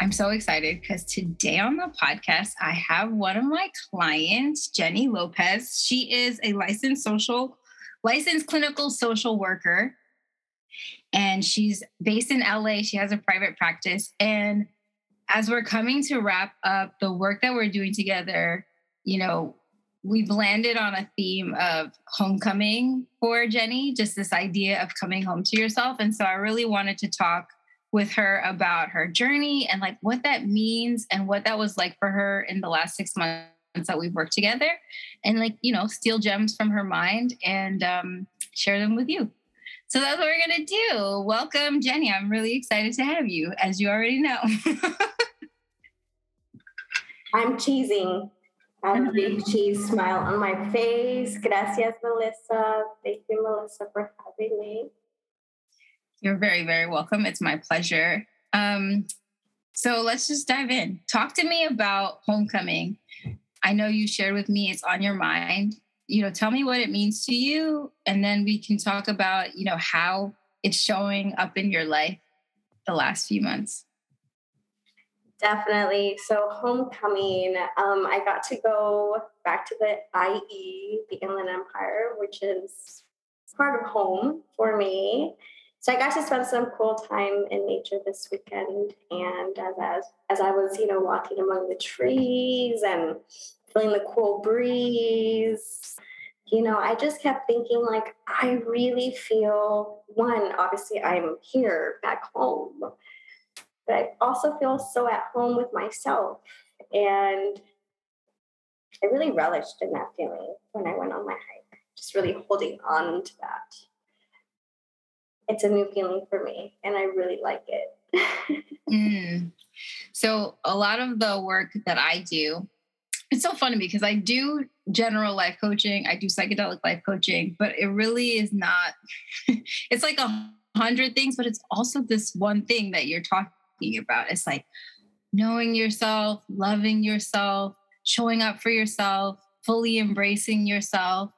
I'm so excited because today on the podcast, I have one of my clients, Jenny Lopez. She is a licensed social, licensed clinical social worker, and she's based in LA. She has a private practice. And as we're coming to wrap up the work that we're doing together, you know, we've landed on a theme of homecoming for Jenny, just this idea of coming home to yourself. And so I really wanted to talk with her about her journey and like what that means and what that was like for her in the last six months that we've worked together and like you know steal gems from her mind and um, share them with you so that's what we're gonna do welcome jenny i'm really excited to have you as you already know i'm cheesing I have a big cheese smile on my face. Gracias, Melissa. Thank you, Melissa, for having me. You're very, very welcome. It's my pleasure. Um, so let's just dive in. Talk to me about homecoming. I know you shared with me it's on your mind. You know, tell me what it means to you, and then we can talk about, you know, how it's showing up in your life the last few months. Definitely. So homecoming, um, I got to go back to the IE, the Inland Empire, which is part of home for me. So I got to spend some cool time in nature this weekend. And as, as, as I was, you know, walking among the trees and feeling the cool breeze, you know, I just kept thinking, like, I really feel one, obviously, I'm here back home, but I also feel so at home with myself. And I really relished in that feeling when I went on my hike, just really holding on to that it's a new feeling for me and I really like it. mm. So, a lot of the work that I do, it's so funny because I do general life coaching, I do psychedelic life coaching, but it really is not, it's like a hundred things, but it's also this one thing that you're talking about. It's like knowing yourself, loving yourself, showing up for yourself, fully embracing yourself,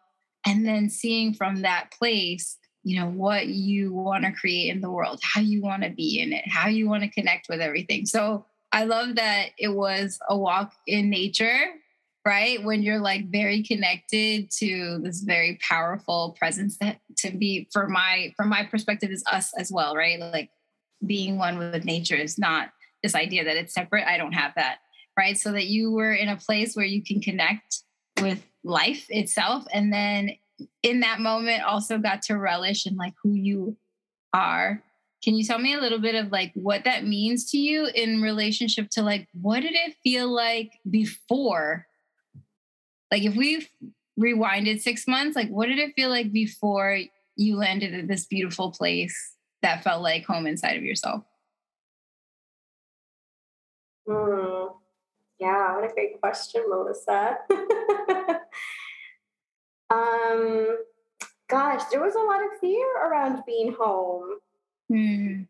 and then seeing from that place you know what you want to create in the world how you want to be in it how you want to connect with everything. So i love that it was a walk in nature right? When you're like very connected to this very powerful presence that to be for my from my perspective is us as well right? Like being one with nature is not this idea that it's separate. I don't have that right? So that you were in a place where you can connect with life itself and then in that moment also got to relish in like who you are. Can you tell me a little bit of like what that means to you in relationship to like what did it feel like before? Like if we rewinded six months like what did it feel like before you landed at this beautiful place that felt like home inside of yourself? Hmm. yeah what a great question melissa Um, gosh, there was a lot of fear around being home. Mm.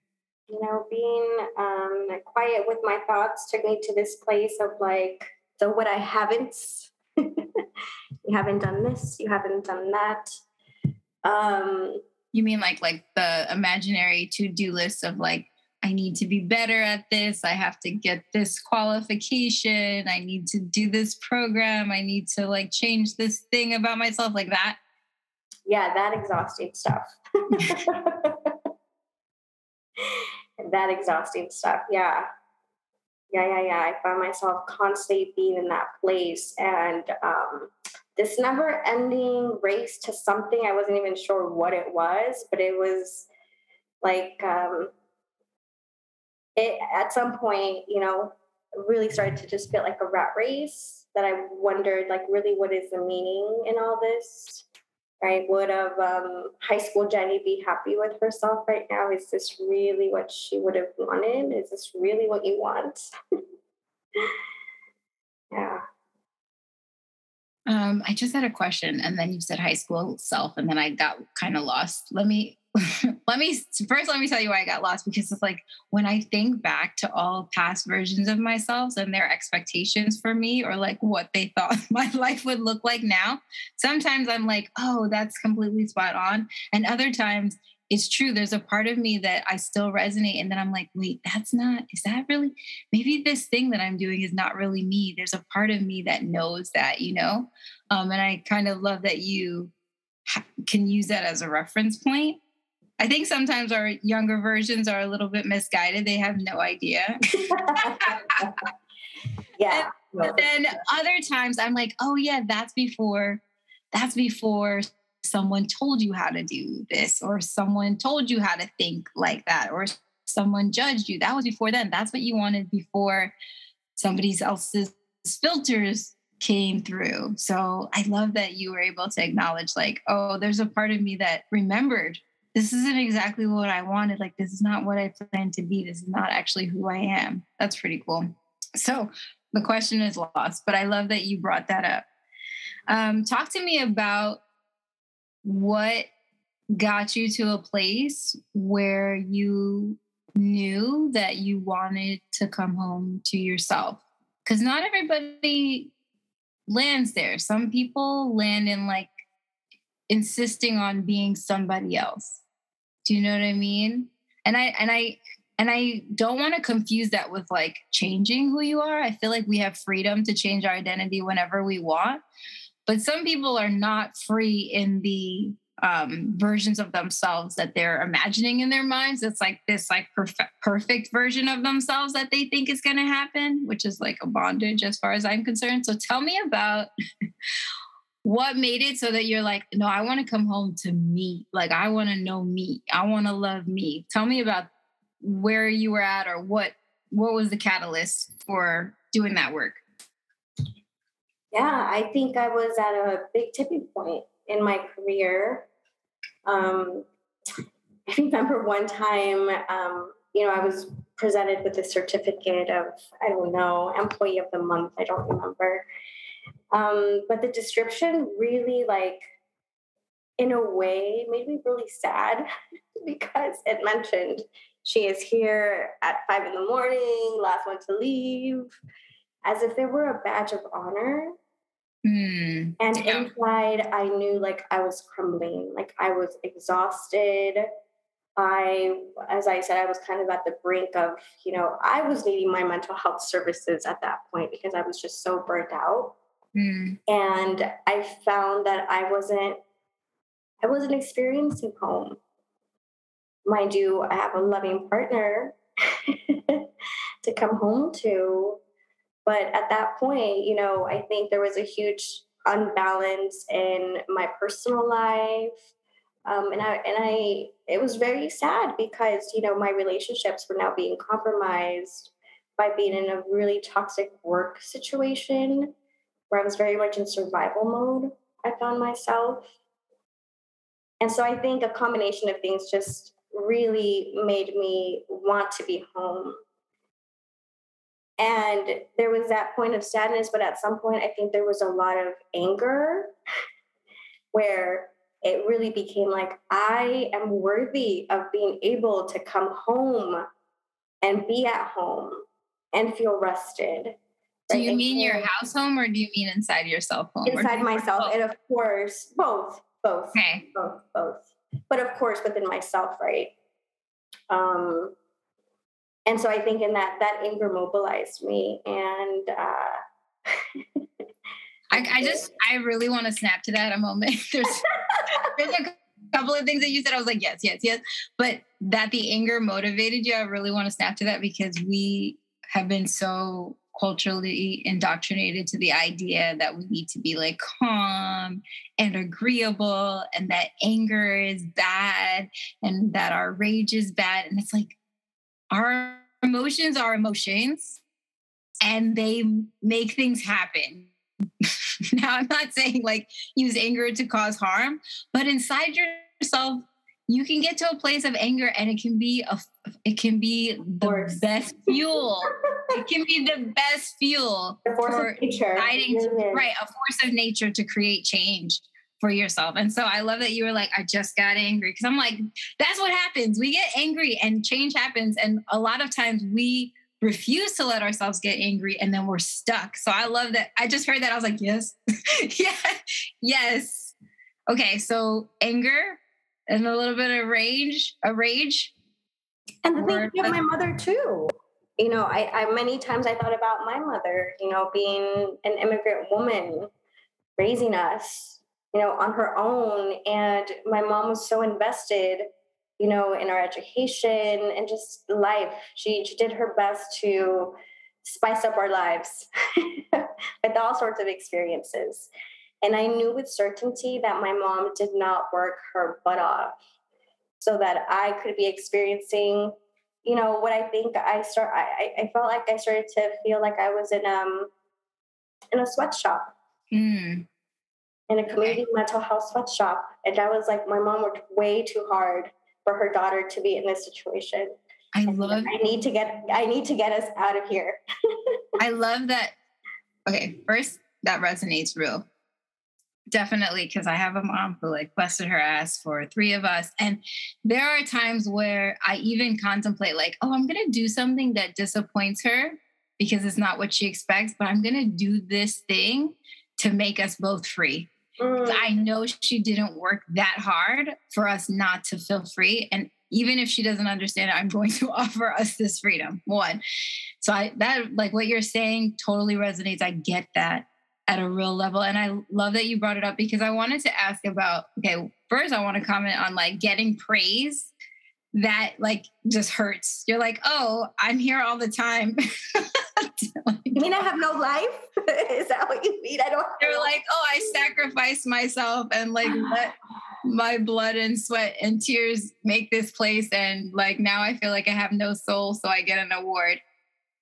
You know, being um, quiet with my thoughts took me to this place of like, so what I haven't, you haven't done this, you haven't done that. Um, you mean like like the imaginary to do list of like I need to be better at this. I have to get this qualification. I need to do this program. I need to like change this thing about myself, like that. Yeah, that exhausting stuff. that exhausting stuff. Yeah. Yeah, yeah, yeah. I find myself constantly being in that place and um, this never ending race to something. I wasn't even sure what it was, but it was like, um, it at some point, you know, really started to just feel like a rat race that I wondered, like, really, what is the meaning in all this? Right? Would have um, high school Jenny be happy with herself right now? Is this really what she would have wanted? Is this really what you want? yeah. Um, I just had a question, and then you said high school self, and then I got kind of lost. Let me let me first let me tell you why I got lost because it's like when I think back to all past versions of myself and their expectations for me or like what they thought my life would look like now, sometimes I'm like, oh, that's completely spot on. And other times it's true. There's a part of me that I still resonate. And then I'm like, wait, that's not, is that really, maybe this thing that I'm doing is not really me. There's a part of me that knows that, you know? Um, and I kind of love that you can use that as a reference point I think sometimes our younger versions are a little bit misguided. They have no idea. yeah. But then other times I'm like, oh yeah, that's before that's before someone told you how to do this or someone told you how to think like that or someone judged you. That was before then. That's what you wanted before somebody else's filters came through. So I love that you were able to acknowledge like, oh, there's a part of me that remembered this isn't exactly what I wanted. Like, this is not what I planned to be. This is not actually who I am. That's pretty cool. So the question is lost, but I love that you brought that up. Um, talk to me about what got you to a place where you knew that you wanted to come home to yourself because not everybody lands there some people land in like insisting on being somebody else do you know what I mean? And I and I and I don't want to confuse that with like changing who you are. I feel like we have freedom to change our identity whenever we want. But some people are not free in the um, versions of themselves that they're imagining in their minds. It's like this like perfect perfect version of themselves that they think is going to happen, which is like a bondage as far as I'm concerned. So tell me about what made it so that you're like, no, I want to come home to me. Like, I want to know me. I want to love me. Tell me about where you were at or what what was the catalyst for doing that work? Yeah, I think I was at a big tipping point in my career. Um, I remember one time, um, you know, I was presented with a certificate of, I don't know, employee of the month. I don't remember. Um, but the description really, like, in a way, made me really sad because it mentioned she is here at five in the morning, last one to leave, as if there were a badge of honor. Mm, and yeah. inside, I knew like I was crumbling, like I was exhausted. I, as I said, I was kind of at the brink of, you know, I was needing my mental health services at that point because I was just so burnt out. Mm. And I found that I wasn't I wasn't experiencing home. Mind you, I have a loving partner to come home to. But at that point, you know, I think there was a huge unbalance in my personal life. Um, and I and I it was very sad because you know my relationships were now being compromised by being in a really toxic work situation where I was very much in survival mode, I found myself. And so I think a combination of things just really made me want to be home. And there was that point of sadness, but at some point, I think there was a lot of anger where it really became like, I am worthy of being able to come home and be at home and feel rested do you mean your house home or do you mean inside yourself home? Inside myself. Both? And of course, both, both. Okay. Both, both. But of course within myself, right? Um and so I think in that that anger mobilized me and uh I, I just I really want to snap to that a moment. There's there's a couple of things that you said. I was like, yes, yes, yes. But that the anger motivated you, I really want to snap to that because we have been so culturally indoctrinated to the idea that we need to be like calm and agreeable and that anger is bad and that our rage is bad. And it's like our emotions are emotions and they make things happen. now, I'm not saying like use anger to cause harm, but inside yourself, you can get to a place of anger and it can be a it can be the Worse. best fuel. It can be the best fuel the force for nature. guiding, right a force of nature to create change for yourself. And so i love that you were like i just got angry. Because i'm like that's what happens. We get angry and change happens. And a lot of times we refuse to let ourselves get angry and then we're stuck. So i love that. I just heard that. I was like yes. Yeah. Yes. Okay. So anger and a little bit of rage, a rage. And the thing with my mother too. You know, I, I many times I thought about my mother, you know, being an immigrant woman, raising us, you know, on her own. And my mom was so invested, you know, in our education and just life. She, she did her best to spice up our lives with all sorts of experiences. And I knew with certainty that my mom did not work her butt off so that I could be experiencing, you know, what I think I start I, I felt like I started to feel like I was in um in a sweatshop. Mm. In a community mental health sweatshop. And I was like, my mom worked way too hard for her daughter to be in this situation. I love I need to get I need to get us out of here. I love that. Okay, first that resonates real definitely because I have a mom who like busted her ass for three of us. And there are times where I even contemplate, like, oh, I'm going to do something that disappoints her because it's not what she expects, but I'm going to do this thing to make us both free. Mm. I know she didn't work that hard for us not to feel free. And even if she doesn't understand it, I'm going to offer us this freedom. One. So I that like what you're saying totally resonates. I get that at a real level. And I love that you brought it up because I wanted to ask about okay, first, I want to comment on like getting praise that like just hurts. You're like, oh, I'm here all the time. you mean I have no life? Is that what you mean? I don't. You're like, oh, I sacrificed myself and like let my blood and sweat and tears make this place, and like now I feel like I have no soul, so I get an award.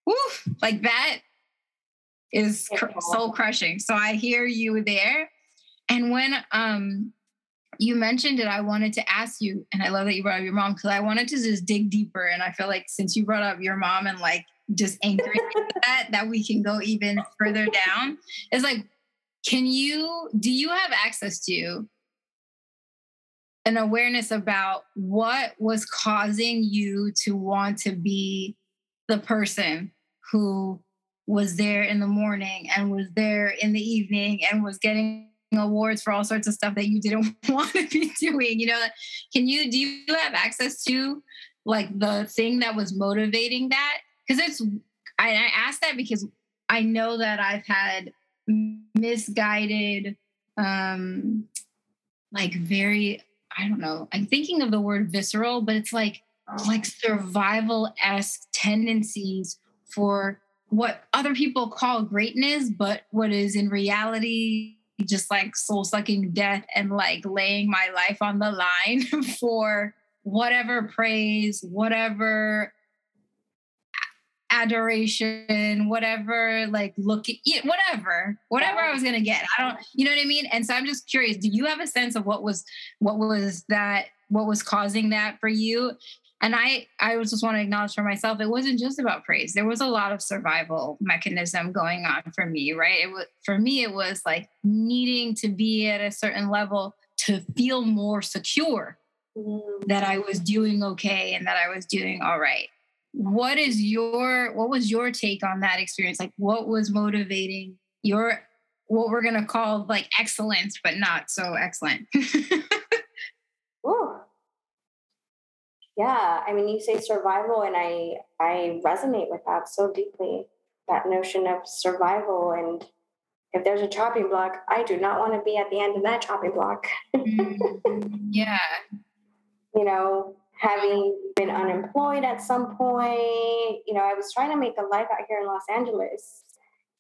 Woo! Like that is cr- soul crushing. So I hear you there. And when um you mentioned it, I wanted to ask you, and I love that you brought up your mom because I wanted to just dig deeper. And I feel like since you brought up your mom and like just anchoring that, that we can go even further down. Is like, can you do you have access to an awareness about what was causing you to want to be the person who was there in the morning and was there in the evening and was getting awards for all sorts of stuff that you didn't want to be doing you know can you do you have access to like the thing that was motivating that? Because it's I, I ask that because i know that i've had misguided um like very i don't know i'm thinking of the word visceral but it's like like survival-esque tendencies for what other people call greatness, but what is in reality just like soul sucking death and like laying my life on the line for whatever praise, whatever adoration, whatever, like look whatever, whatever I was gonna get. I don't, you know what I mean? And so I'm just curious, do you have a sense of what was what was that what was causing that for you? And i i just want to acknowledge for myself it wasn't just about praise. There was a lot of survival mechanism going on for me right? It was for me it was like needing to be at a certain level to feel more secure mm-hmm. that i was doing okay and that i was doing all right. What is your what was your take on that experience? Like what was motivating your what we're going to call like excellence but not so excellent? Ooh, yeah i mean you say survival and i i resonate with that so deeply that notion of survival and if there's a chopping block i do not want to be at the end of that chopping block. Mm, yeah. You know having been unemployed at some point you know i was trying to make a life out here in los angeles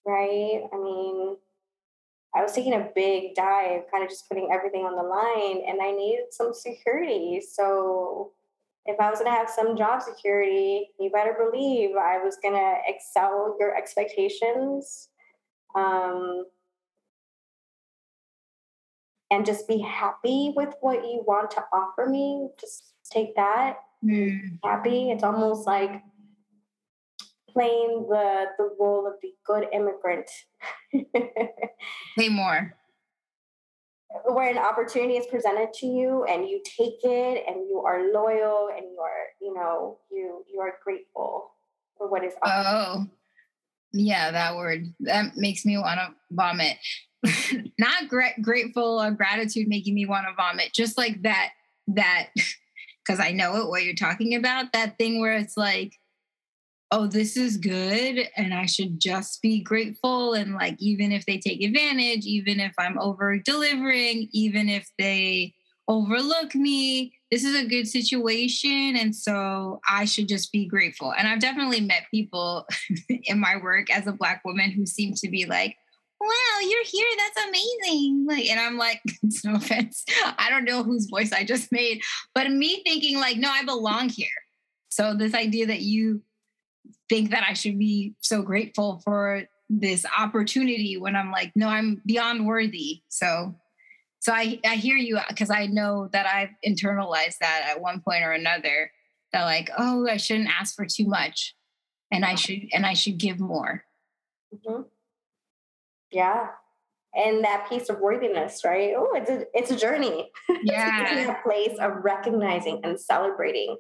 right? I mean I was taking a big dive, kind of just putting everything on the line, and I needed some security. So if I was going to have some job security, you better believe I was going to excel your expectations. Um, and just be happy with what you want to offer me. Just take that. Mm. Happy. It's almost like playing the the role of the good immigrant. Say more. Where an opportunity is presented to you and you take it and you are loyal and you are, you know, you you are grateful for what is. Oh. Yeah, that word. That makes me want to vomit. Not gra- grateful or gratitude making me want to vomit. Just like that that because I know it what you're talking about, that thing where it's like oh, this is good. And I should just be grateful. And like, even if they take advantage, even if I'm over delivering, even if they overlook me, this is a good situation. And so I should just be grateful. And I've definitely met people in my work as a Black woman who seem to be like, wow, you're here. That's amazing. Like, and I'm like, no offense. I don't know whose voice I just made, but me thinking like, no, I belong here. So this idea that you think that I should be so grateful for this opportunity when I'm like, no, I'm beyond worthy. So, so I, I hear you because I know that I've internalized that at one point or another that like, oh, I shouldn't ask for too much and I should, and I should give more. Mm-hmm. Yeah. And that piece of worthiness, right? Oh, it's a, it's a journey. Yeah. it's a place of recognizing and celebrating,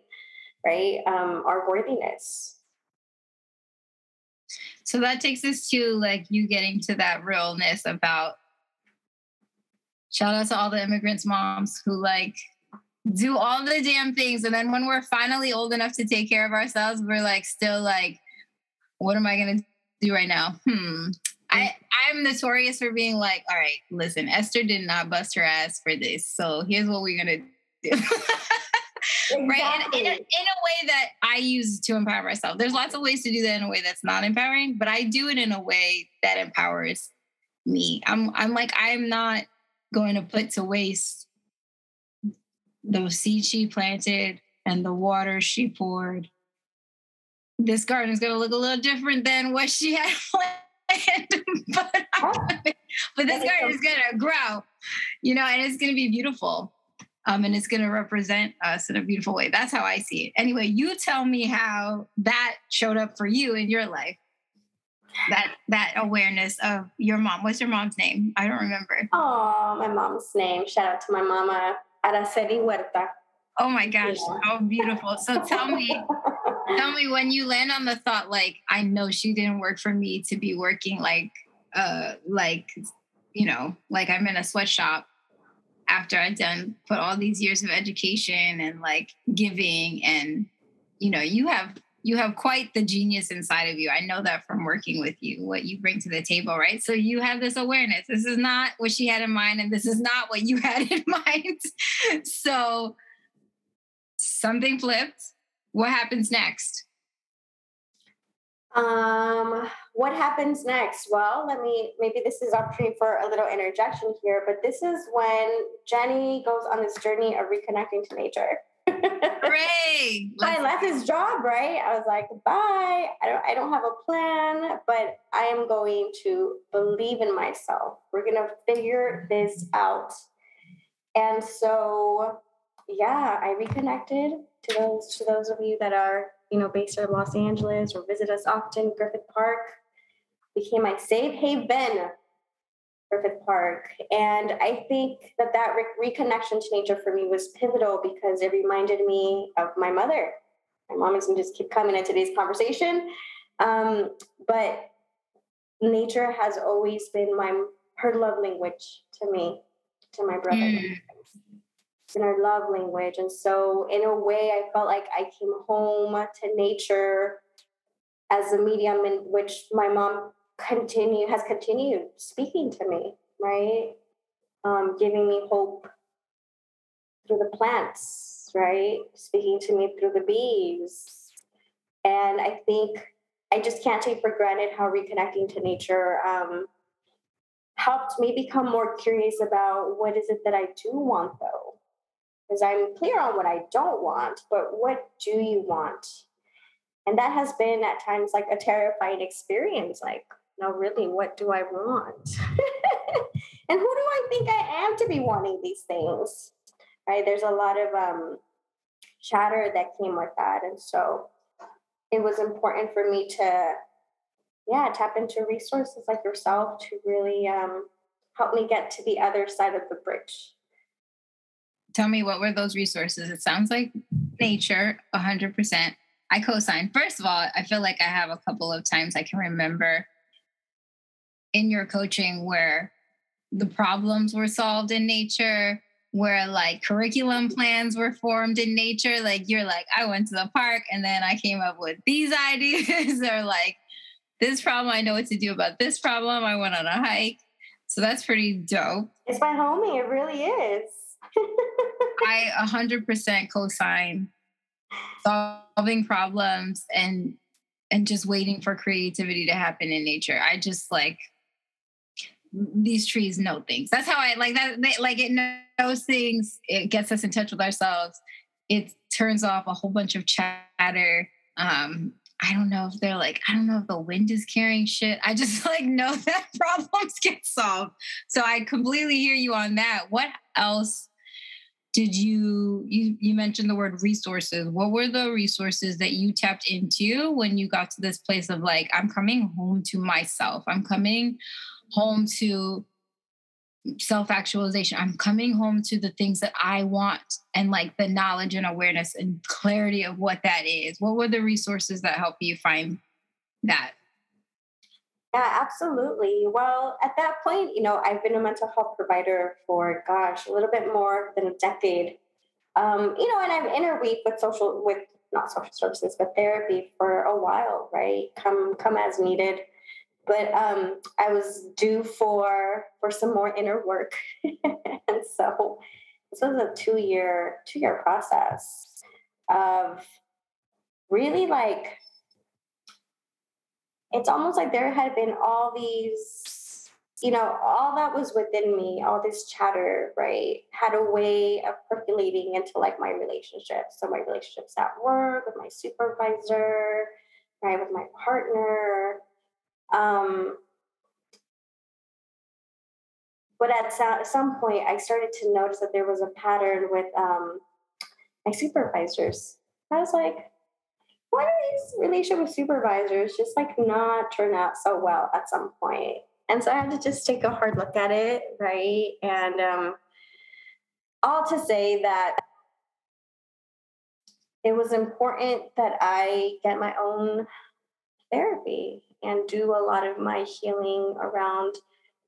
right? Um, our worthiness so that takes us to like you getting to that realness about shout out to all the immigrants moms who like do all the damn things and then when we're finally old enough to take care of ourselves we're like still like what am i going to do right now hmm I, I'm notorious for being like, all right, listen, Esther did not bust her ass for this. So here's what we're gonna do. Exactly. Right. In, in, a, in, a, way that I use to empower myself. There's lots of ways to do that in a way that's not empowering, but I do it in a way that empowers me. I'm I'm like, I'm not going to put to waste those seeds she planted and the water she poured. This garden is going to look a little different than what she had planned, but, but this garden is going to grow, you know, and it's going to be beautiful um, and it's going to represent us in a beautiful way. That's how I see it. Anyway, you tell me how that showed up for you in your life. That that awareness of your mom. What's your mom's name? I don't remember. Oh, my mom's name. Shout out to my mama, Araceli Huerta. Oh my gosh, yeah. how beautiful. So tell me, tell me when you land on the thought, like, I know she didn't work for me to be working like uh like you know, like I'm in a sweatshop after I'd done put all these years of education and like giving and you know you have you have quite the genius inside of you. I know that from working with you, what you bring to the table, right? So you have this awareness. This is not what she had in mind, and this is not what you had in mind. so something flipped. What happens next? Um, what happens next? Well, let me maybe this is opportunity for a little interjection here, but this is when Jenny goes on this journey of reconnecting to nature. Hooray! I left his job, right? I was like, bye. I don't I don't have a plan, but I am going to believe in myself. We're gonna figure this out. And so yeah, I reconnected to those to those of you that are you know, based out of Los Angeles or visit us often, Griffith Park became my safe haven, Griffith Park. And I think that that re- reconnection to nature for me was pivotal because it reminded me of my mother. My mom is going to just keep coming in today's conversation. Um, but nature has always been my her love language to me, to my brother. Mm in our love language. And so, in a way, I felt like I came home to nature as a medium in which my mom continue has continued speaking to me, right? Um, giving me hope through the plants, right? Speaking to me through the bees. And I think I just can't take for granted how reconnecting to nature um, helped me become more curious about what is it that I do want, though because I'm clear on what I don't want, but what do you want? And that has been at times like a terrifying experience. Like, no, really, what do I want? and who do I think I am to be wanting these things? Right? There's a lot of um, chatter that came with that. And so it was important for me to, yeah, tap into resources like yourself to really um, help me get to the other side of the bridge. Tell me what were those resources? It sounds like nature, 100%. I co-sign. First of all, I feel like I have a couple of times I can remember in your coaching where the problems were solved in nature, where like curriculum plans were formed in nature. Like you're like, I went to the park and then I came up with these ideas, or like this problem, I know what to do about this problem. I went on a hike. So that's pretty dope. It's my homie. It really is. I 100% co-sign solving problems and and just waiting for creativity to happen in nature. I just like these trees know things. That's how I like that. They, like it knows things. It gets us in touch with ourselves. It turns off a whole bunch of chatter. Um, I don't know if they're like, I don't know if the wind is carrying shit. I just like know that problems get solved. So I completely hear you on that. What else did you you you mentioned the word resources what were the resources that you tapped into when you got to this place of like i'm coming home to myself i'm coming home to self actualization i'm coming home to the things that i want and like the knowledge and awareness and clarity of what that is what were the resources that help you find that yeah, absolutely. Well, at that point, you know, I've been a mental health provider for, gosh, a little bit more than a decade. Um, you know, and I've interweaved with social, with not social services, but therapy for a while, right? Come, come as needed. But um, I was due for for some more inner work, and so this was a two year two year process of really like it's almost like there had been all these, you know, all that was within me, all this chatter, right, had a way of percolating into like my relationships. So my relationships at work, with my supervisor, right, with my partner. Um, but at some point, I started to notice that there was a pattern with um, my supervisors. I was like, why do these relationship with supervisors just like not turn out so well at some point? And so I had to just take a hard look at it, right? And um, all to say that it was important that I get my own therapy and do a lot of my healing around,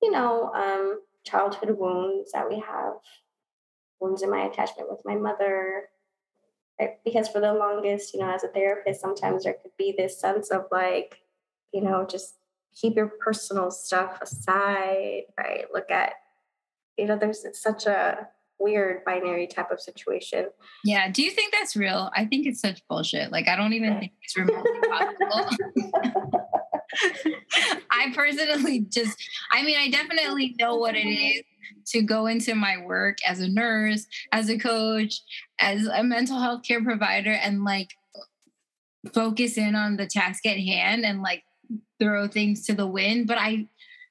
you know, um, childhood wounds that we have, wounds in my attachment with my mother, because for the longest, you know, as a therapist, sometimes there could be this sense of like, you know, just keep your personal stuff aside, right? Look at, you know, there's such a weird binary type of situation. Yeah. Do you think that's real? I think it's such bullshit. Like, I don't even think it's remotely possible. I personally just, I mean, I definitely know what it is to go into my work as a nurse, as a coach, as a mental health care provider, and like focus in on the task at hand and like throw things to the wind. But I,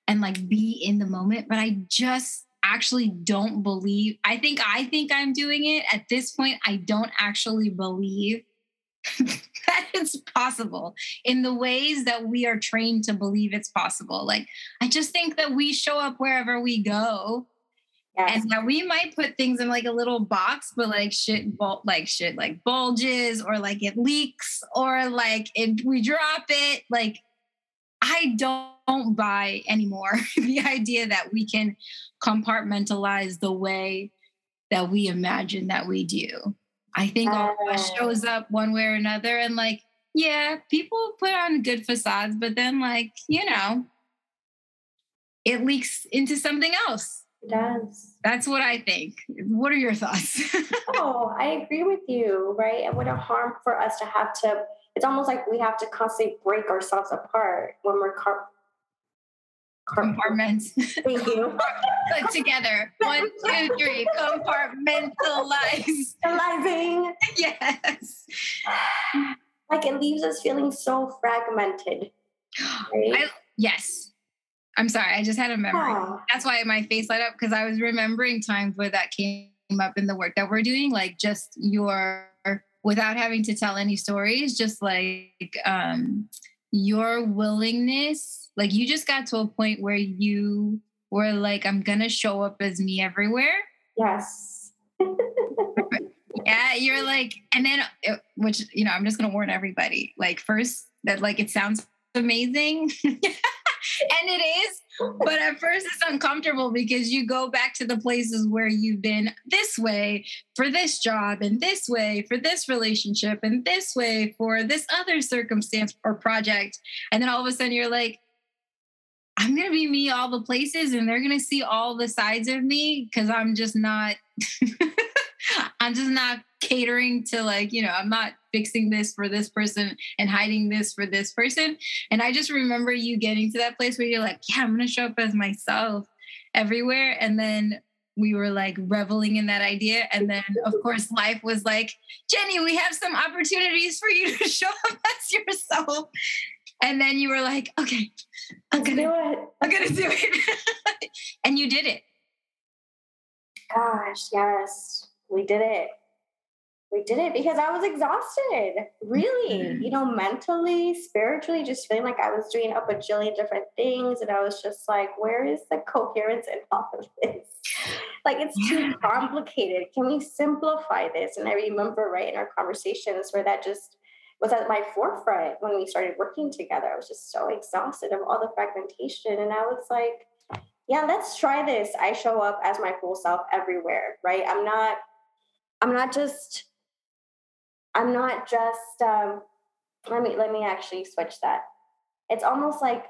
and like be in the moment. But I just actually don't believe, I think I think I'm doing it. At this point, I don't actually believe that it's possible in the ways that we are trained to believe it's possible. Like, I just think that we show up wherever we go. Yes. And that we might put things in like a little box, but like shit, bul- like shit, like bulges or like it leaks or like it, we drop it. Like, I don't buy anymore the idea that we can compartmentalize the way that we imagine that we do. I think all of us oh. shows up one way or another. And like, yeah, people put on good facades, but then like, you know, it leaks into something else. It does. That's what I think. What are your thoughts? oh, I agree with you, right? And what a harm for us to have to, it's almost like we have to constantly break ourselves apart when we're car- compartments. Thank you. Put together. One, two, three. Compartmentalize. Compartmentalizing. Yes. Like it leaves us feeling so fragmented. Right? I, yes. I'm sorry, I just had a memory. Oh. That's why my face light up because I was remembering times where that came up in the work that we're doing, like just your without having to tell any stories, just like um your willingness, like you just got to a point where you were like, I'm gonna show up as me everywhere. Yes. yeah, you're like, and then uh, which you know, I'm just gonna warn everybody. Like first that like it sounds amazing. and it is. But at first, it's uncomfortable because you go back to the places where you've been this way for this job, and this way for this relationship, and this way for this other circumstance or project. And then all of a sudden, you're like, I'm to be me all the places, and they're to see all the sides of me because I'm just not. I'm just not catering to like, you know, I'm not fixing this for this person and hiding this for this person. And I just remember you getting to that place where you're like, yeah, I'm to show up as myself everywhere. And then we were like reveling in that idea. And then, of course, life was like, Jenny, we have some opportunities for you to show up as yourself. And then you were like, okay, I'm gonna do it. I'm gonna do it. and you did it. Gosh, yes, we did it we did it because I was exhausted, really, mm-hmm. you know, mentally, spiritually, just feeling like I was doing a bajillion different things. And I was just like, where is the coherence in all of this? Like, it's yeah. too complicated. Can we simplify this? And I remember, right, in our conversations where that just was at my forefront when we started working together. I was just so exhausted of all the fragmentation. And I was like, yeah, let's try this. I show up as my full self everywhere, right? I'm not, I'm not just I'm not just um, let me let me actually switch that. It's almost like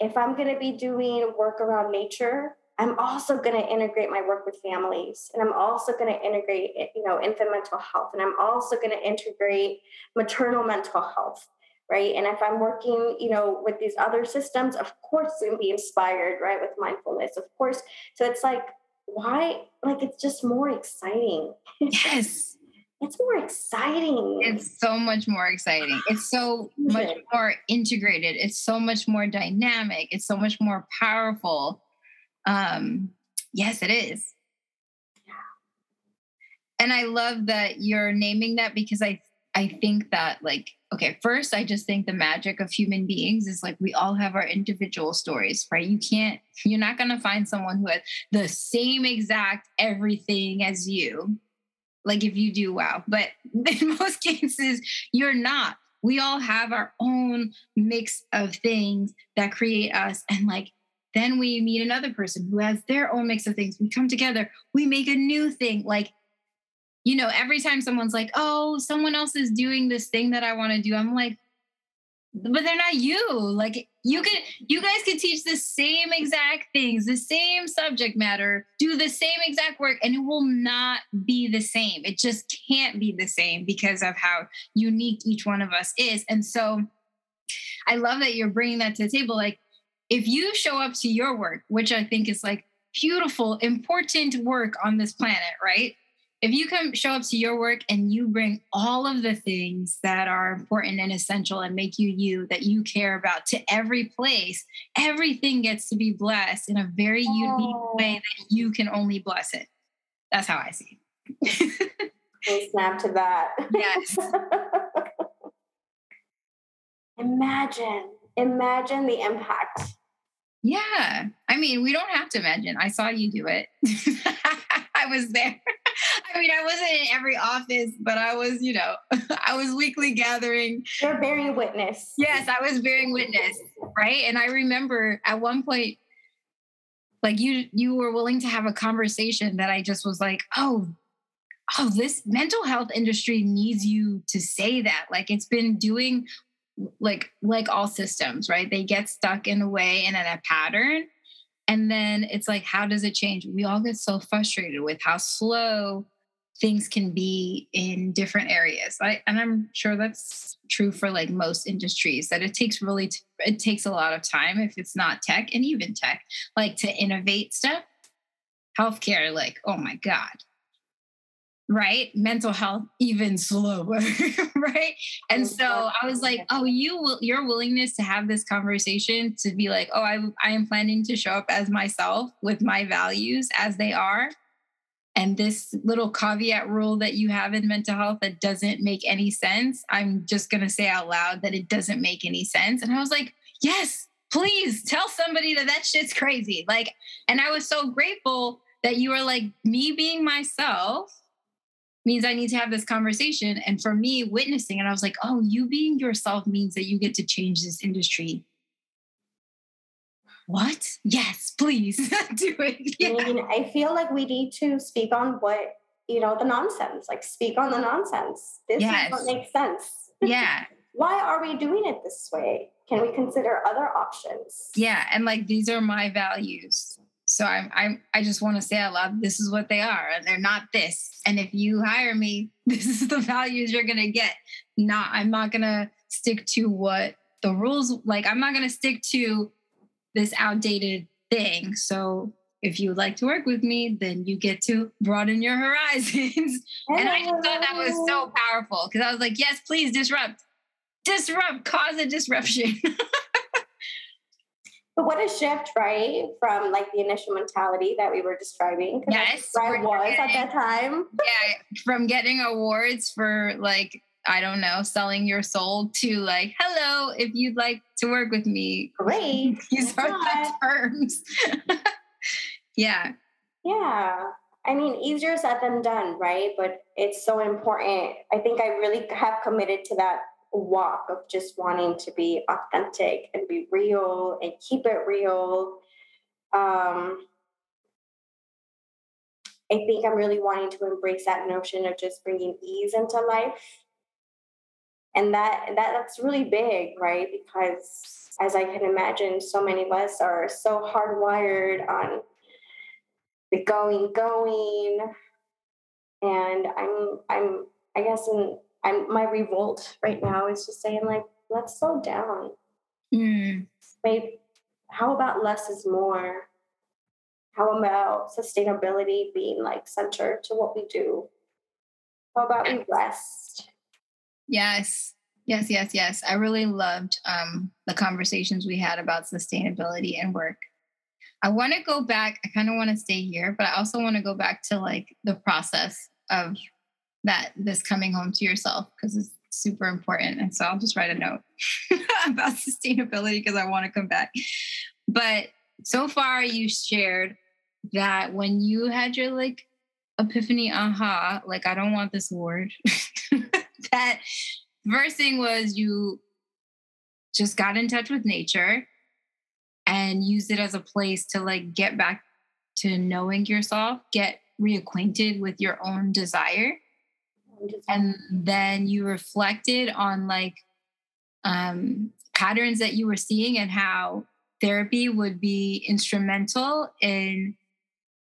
if I'm going to be doing work around nature, I'm also going to integrate my work with families, and I'm also going to integrate eh, you know infant mental health, and I'm also going to integrate maternal mental health, right? And if I'm working you know with these other systems, of course, going to be inspired, right, with mindfulness, of course. So it's like why like it's just more exciting. Yes it's more exciting. It's so much more exciting. It's so much more integrated. It's so much more dynamic. It's so much more powerful. Um, yes, it is. And I love that you're naming that because I I think that like okay, first I just think the magic of human beings is like we all have our individual stories, right? You can't you're not going to find someone who has the same exact everything as you like if you do wow but in most cases you're not we all have our own mix of things that create us and like then we meet another person who has their own mix of things. We come together. We make a new thing. Like you know every time someone's like oh someone else is doing this thing that i want to do i'm like but they're not you. Like you could you guys could teach the same exact things the same subject matter do the same exact work and it will not be the same. It just can't be the same because of how unique each one of us is. And so i love that you're bringing that to the table. Like if you show up to your work which i think is like beautiful important work on this planet right? If you come show up to your work and you bring all of the things that are important and essential and make you you that you care about to every place everything gets to be blessed in a very oh. unique way that you can only bless it. That's how i see it. Snap to that. Yes. Imagine imagine the impact yeah i mean we don't have to imagine i saw you do it i was there I mean, I wasn't in every office, but I was, you know, I was weekly gathering. You're bearing witness. Yes, I was bearing witness, right? And I remember at one point, like you, you were willing to have a conversation that I just was like, oh, oh, this mental health industry needs you to say that. Like it's been doing like like all systems, right? They get stuck in a way and in a pattern. And then it's like, how does it change? We all get so frustrated with how slow things can be in different areas. I, and I'm sure that's true for like most industries that it takes really, t- it takes a lot of time if it's not tech and even tech, like to innovate stuff. Healthcare, like, oh my God. Right? Mental health even slower, right? And so I was like, oh, you will your willingness to have this conversation to be like, oh, I I am planning to show up as myself with my values as they are. And this little caveat rule that you have in mental health that doesn't make any sense, I'm just going to say out loud that it doesn't make any sense. And I was like, yes, please tell somebody that that shit's crazy. Like, and I was so grateful that you were like, me being myself means I need to have this conversation. And for me, witnessing it, I was like, oh, you being yourself means that you get to change this industry. What? Yes, please do it. Yeah. I mean, I feel like we need to speak on what, you know, the nonsense, like speak on the nonsense. This yes. is what makes sense. Yeah. Why are we doing it this way? Can we consider other options? Yeah. And like, these are my values. So I'm, I'm, I just want to say out loud, this is what they are, and they're not this. And if you hire me, this is the values you're gonna get. Not, I'm not gonna stick to what the rules like. I'm not gonna stick to this outdated thing. So if you would like to work with me, then you get to broaden your horizons. and I just thought that was so powerful because I was like, yes, please disrupt, disrupt, cause a disruption. But what a shift, right? From like the initial mentality that we were describing. Yes. I was getting, at that time. Yeah. From getting awards for like, I don't know, selling your soul to like, hello, if you'd like to work with me. Great. These are the terms. yeah. Yeah. I mean, easier said than done, right? But it's so important. I think I really have committed to that walk of just wanting to be authentic and be real and keep it real. Um, I think I'm really wanting to embrace that notion of just bringing ease into life. And that, that that's really big, right? Because as I can imagine, so many of us are so hardwired on the going, going. And I'm I'm I guess in I'm my revolt right now is just saying like, let's slow down. Mm. Maybe how about less is more? How about sustainability being like center to what we do? How about we rest? Yes. Yes, yes, yes. I really loved um, the conversations we had about sustainability and work. I want to go back. I kind of want to stay here, but I also want to go back to like the process of that this coming home to yourself because it's super important. And so I'll just write a note about sustainability because I want to come back. But so far, you shared that when you had your like epiphany, aha, like I don't want this word, that first thing was you just got in touch with nature and used it as a place to like get back to knowing yourself, get reacquainted with your own desire and then you reflected on like um, patterns that you were seeing and how therapy would be instrumental in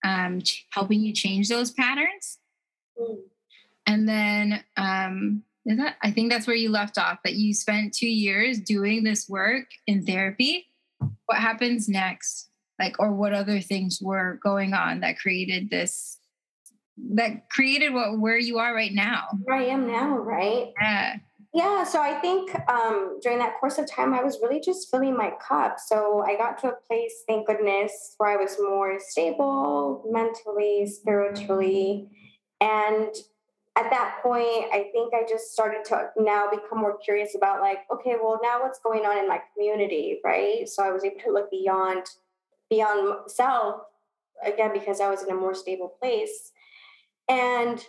um, ch- helping you change those patterns. Mm. And then um, that, I think that's where you left off that you spent two years doing this work in therapy. What happens next? Like, or what other things were going on that created this that created what where you are right now. Where I am now, right? Yeah. Yeah, so I think um, during that course of time, I was really just filling my cup. So I got to a place, thank goodness, where I was more stable mentally, spiritually. And at that point, I think I just started to now become more curious about, like, okay, well, now what's going on in my community, right? So I was able to look beyond beyond self again because I was in a more stable place and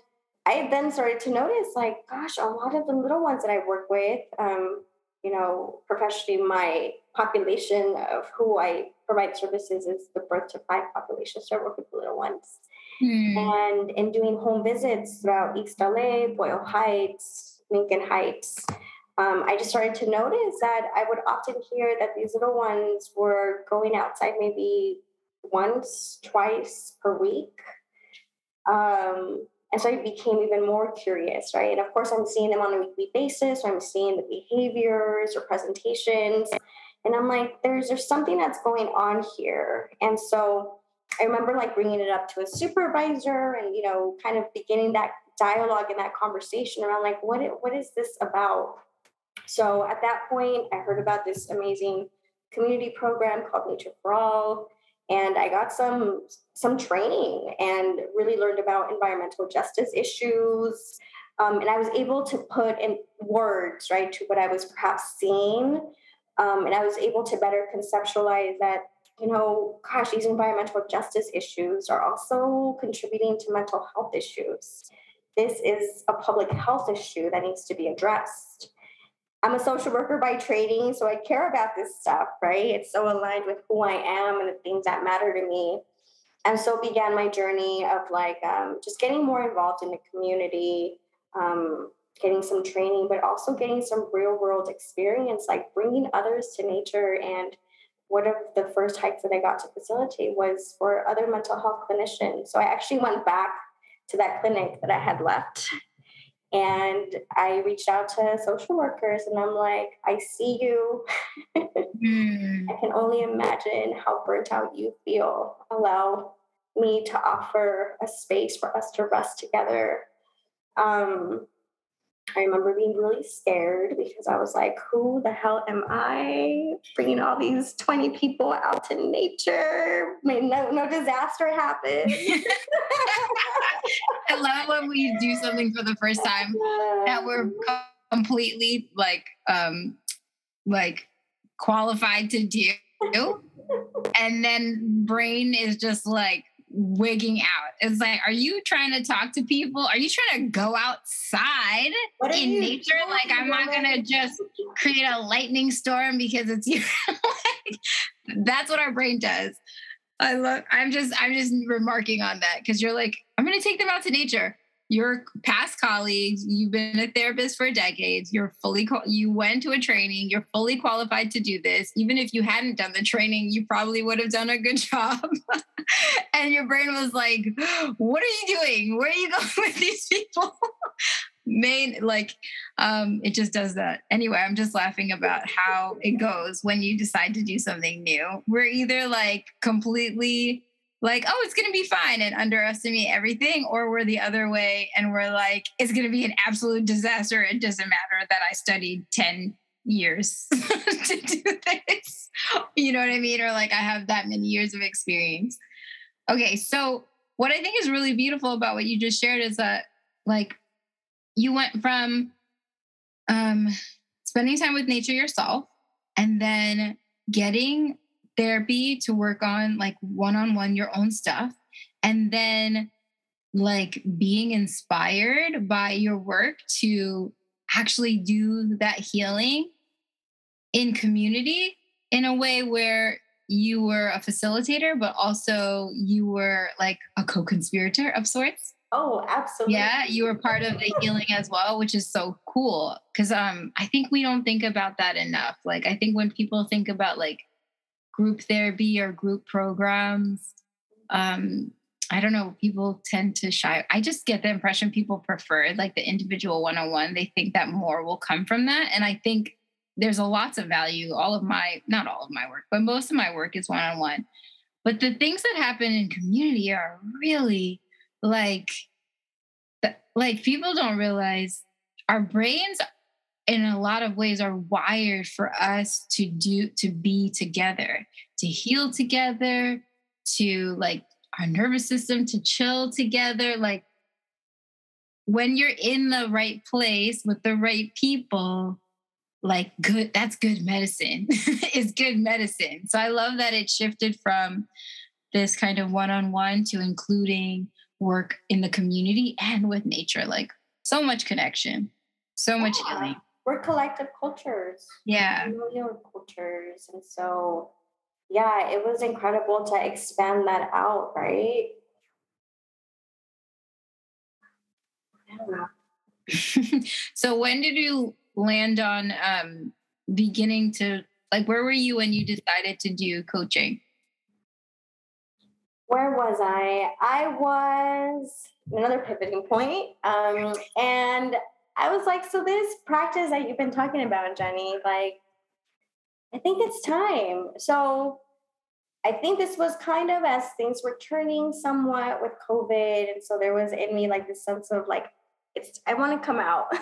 I then started to notice, like, gosh, a lot of the little ones that I work with, um, you know, professionally, my population of who I provide services is the birth to five population. So I work with the little ones. Mm. And in doing home visits throughout East LA, Boyle Heights, Lincoln Heights, um, I just started to notice that I would often hear that these little ones were going outside maybe once, twice per week um, and so I became even more curious, right? And of course, I'm seeing them on a weekly basis. So I'm seeing the behaviors or presentations. And I'm like, there's, there's something that's going on here. And so I remember like bringing it up to a supervisor and, you know, kind of beginning that dialogue and that conversation around like what what is this about so at that point i heard about this amazing community program called nature for all and i got some some training and really learned about environmental justice issues um, and i was able to put in words right to what i was perhaps seeing um, and i was able to better conceptualize that you know, gosh, these environmental justice issues are also contributing to mental health issues. This is a public health issue that needs to be addressed. I'm a social worker by training, so I care about this stuff, right? It's so aligned with who I am and the things that matter to me. And so began my journey of like um, just getting more involved in the community, um, getting some training, but also getting some real world experience, like bringing others to nature and one of the first hikes that I got to facilitate was for other mental health clinicians. So I actually went back to that clinic that I had left and I reached out to social workers and I'm like, I see you. mm. I can only imagine how burnt out you feel. Allow me to offer a space for us to rest together. Um, I remember being really scared because I was like, who the hell am I bringing all these 20 people out to nature? May no, no disaster happen. I love when we do something for the first time that we're completely like, um, like qualified to do. And then brain is just like, wigging out. It's like, are you trying to talk to people? Are you trying to go outside in nature? Like, I'm not gonna just create a lightning storm because it's you. like, that's what our brain does. I love. I'm just. I'm just remarking on that because you're like, I'm gonna take them out to nature your past colleagues you've been a therapist for decades you're fully you went to a training you're fully qualified to do this. Even if you hadn't done the training you probably would have done a good job. And your brain was like what are you doing? Where are you going with these people? Main like um it just does that. Anyway i'm just laughing about how it goes when you decide to do something new. We're either like completely like, oh, it's going to be fine and underestimate everything, or we're the other way and we're like, it's going to be an absolute disaster. It doesn't matter that I studied 10 years to do this. You know what I mean? Or like, I have that many years of experience. Okay. So, what I think is really beautiful about what you just shared is that, like, you went from um, spending time with nature yourself and then getting therapy to work on like one-on-one your own stuff. And then like being inspired by your work to actually do that healing in community in a way where you were a facilitator but also you were like a co-conspirator of sorts. Oh absolutely. Yeah you were part of the healing as well which is so cool. Because um i think we don't think about that enough. Like i think when people think about like group therapy or group programs. Um, I don't know, people tend to shy. I just get the impression people prefer like the individual one on one. They think that more will come from that. And I think there's a lots of value. All of my, not all of my work, but most of my work is one on one. But the things that happen in community are really like, like people don't realize our brains in a lot of ways are wired for us to do to be together to heal together to like our nervous system to chill together. Like when you're in the right place with the right people like good that's good medicine. Is good medicine. So i love that it shifted from this kind of one-on-one to including work in the community and with nature. Like so much connection so much healing we're collective cultures. Yeah. Familial cultures. And so, yeah, it was incredible to expand that out, right? so when did you land on um beginning to like where were you when you decided to do coaching? Where was I? I was another pivoting point. Um, and I was like, so this practice that you've been talking about, Jenny, like, I think it's time. So I think this was kind of as things were turning somewhat with COVID. And so there was in me like this sense of like, it's I want to come out.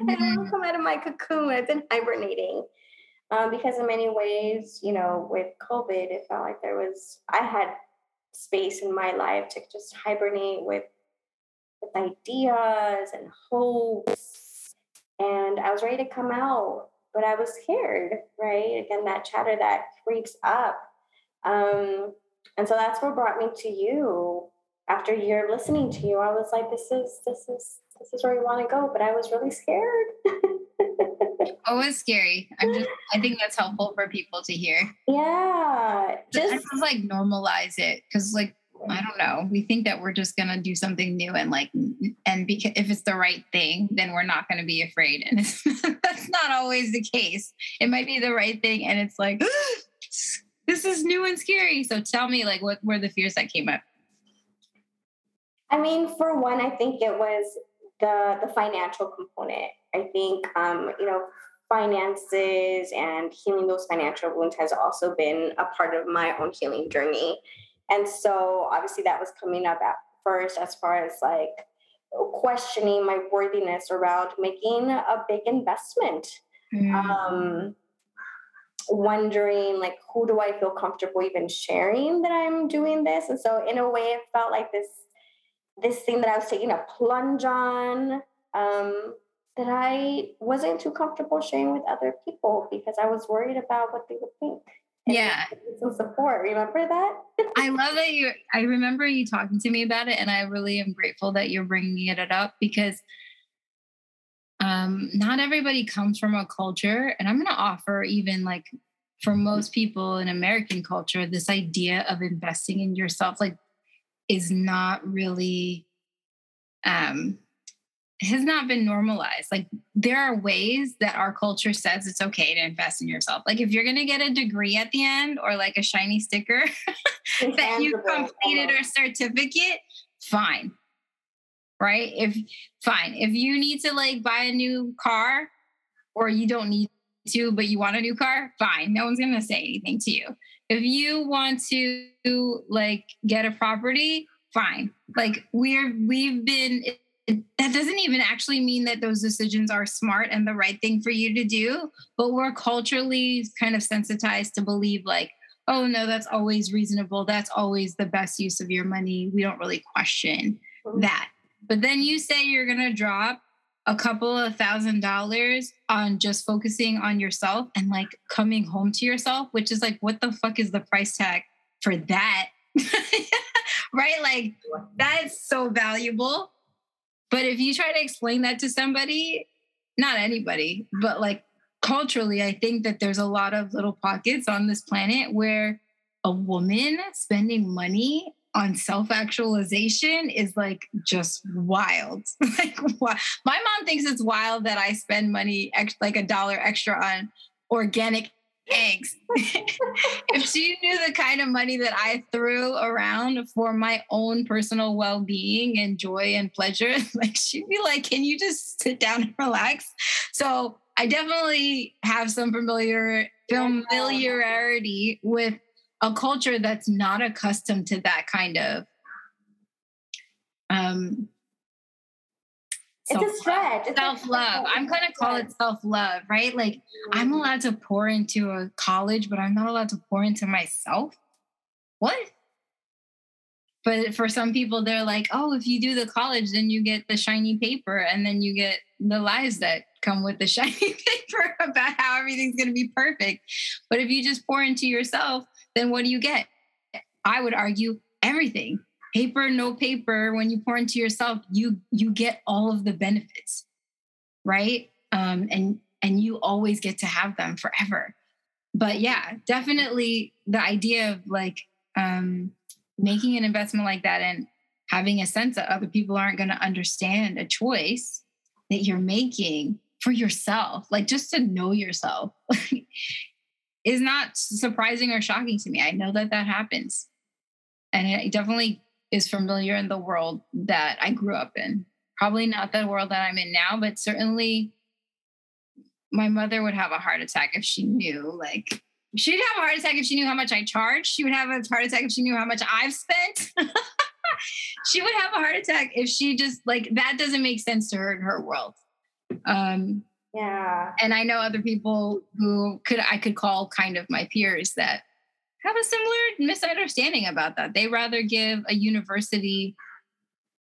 Mm-hmm. I want to come out of my cocoon. I've been hibernating. Um, because in many ways, you know, with COVID, it felt like there was I had space in my life to just hibernate with with ideas and hopes. And I was ready to come out, but I was scared, right? Again, that chatter that creeps up. Um, and so that's what brought me to you. After a year of listening to you, I was like, this is this is this is where we want to go. But I was really scared. oh, it's scary. I'm just I think that's helpful for people to hear. Yeah. Just, just like normalize it. Cause like I don't know. We think that we're just gonna do something new and like, and because if it's the right thing, then we're not gonna be afraid. And that's not always the case. It might be the right thing, and it's like, this is new and scary. So tell me, like, what were the fears that came up? I mean, for one, I think it was the the financial component. I think, um, you know, finances and healing those financial wounds has also been a part of my own healing journey. And so obviously that was coming up at first as far as like questioning my worthiness around making a big investment. Mm. Um, wondering like who do I feel comfortable even sharing that I'm doing this? And so in a way it felt like this this thing that I was taking a plunge on um, that I wasn't too comfortable sharing with other people because I was worried about what they would think yeah. some support. Remember that? I love that you i remember you talking to me about it and i really am grateful that you're bringing it up because um, not everybody comes from a culture and i'm going to offer even like for most people in american culture this idea of investing in yourself like is not really um has not been normalized. Like there are ways that our culture says it's okay to invest in yourself. Like if you're going to get a degree at the end or like a shiny sticker that you completed or certificate, fine. Right? If fine. If you need to like buy a new car or you don't need to but you want a new car, fine. No one's going to say anything to you. If you want to like get a property, fine. Like we're we've been that doesn't even actually mean that those decisions are smart and the right thing for you to do but we're culturally kind of sensitized to believe like oh no that's always reasonable. That's always the best use of your money. We don't really question mm-hmm. that. But then you say you're going to drop a couple of thousand dollars on just focusing on yourself and like coming home to yourself which is like what the fuck is the price tag for that? Right? Like that's so valuable but if you try to explain that to somebody, not anybody, but like culturally, I think that there's a lot of little pockets on this planet where a woman spending money on self actualization is like just wild. like, my mom thinks it's wild that I spend money, like a dollar extra on organic eggs. if she knew the kind of money that I threw around for my own personal well being and joy and pleasure, like she'd be like, Can you just sit down and relax? So I definitely have some familiar familiarity with a culture that's not accustomed to that kind of um it's a stretch. Self love. I'm going to call it self love, right? Like mm-hmm. I'm allowed to pour into a college, but I'm not allowed to pour into myself. What? But for some people, they're like, oh, if you do the college, then you get the shiny paper and then you get the lies that come with the shiny paper about how everything's going to be perfect. But if you just pour into yourself, then what do you get? I would argue everything paper no paper when you pour into yourself you you get all of the benefits right? Um and and you always get to have them forever. But yeah definitely the idea of like um making an investment like that and having a sense that other people aren't going to understand a choice that you're making for yourself like just to know yourself is not surprising or shocking to me. I know that that happens. And it definitely is familiar in the world that I grew up in. Probably not the world that I'm in now, but certainly my mother would have a heart attack if she knew like she'd have a heart attack if she knew how much I charged. She would have a heart attack if she knew how much I've spent. she would have a heart attack if she just like that doesn't make sense to her in her world. Um, yeah. And I know other people who could I could call kind of my peers that have a similar misunderstanding about that. They rather give a university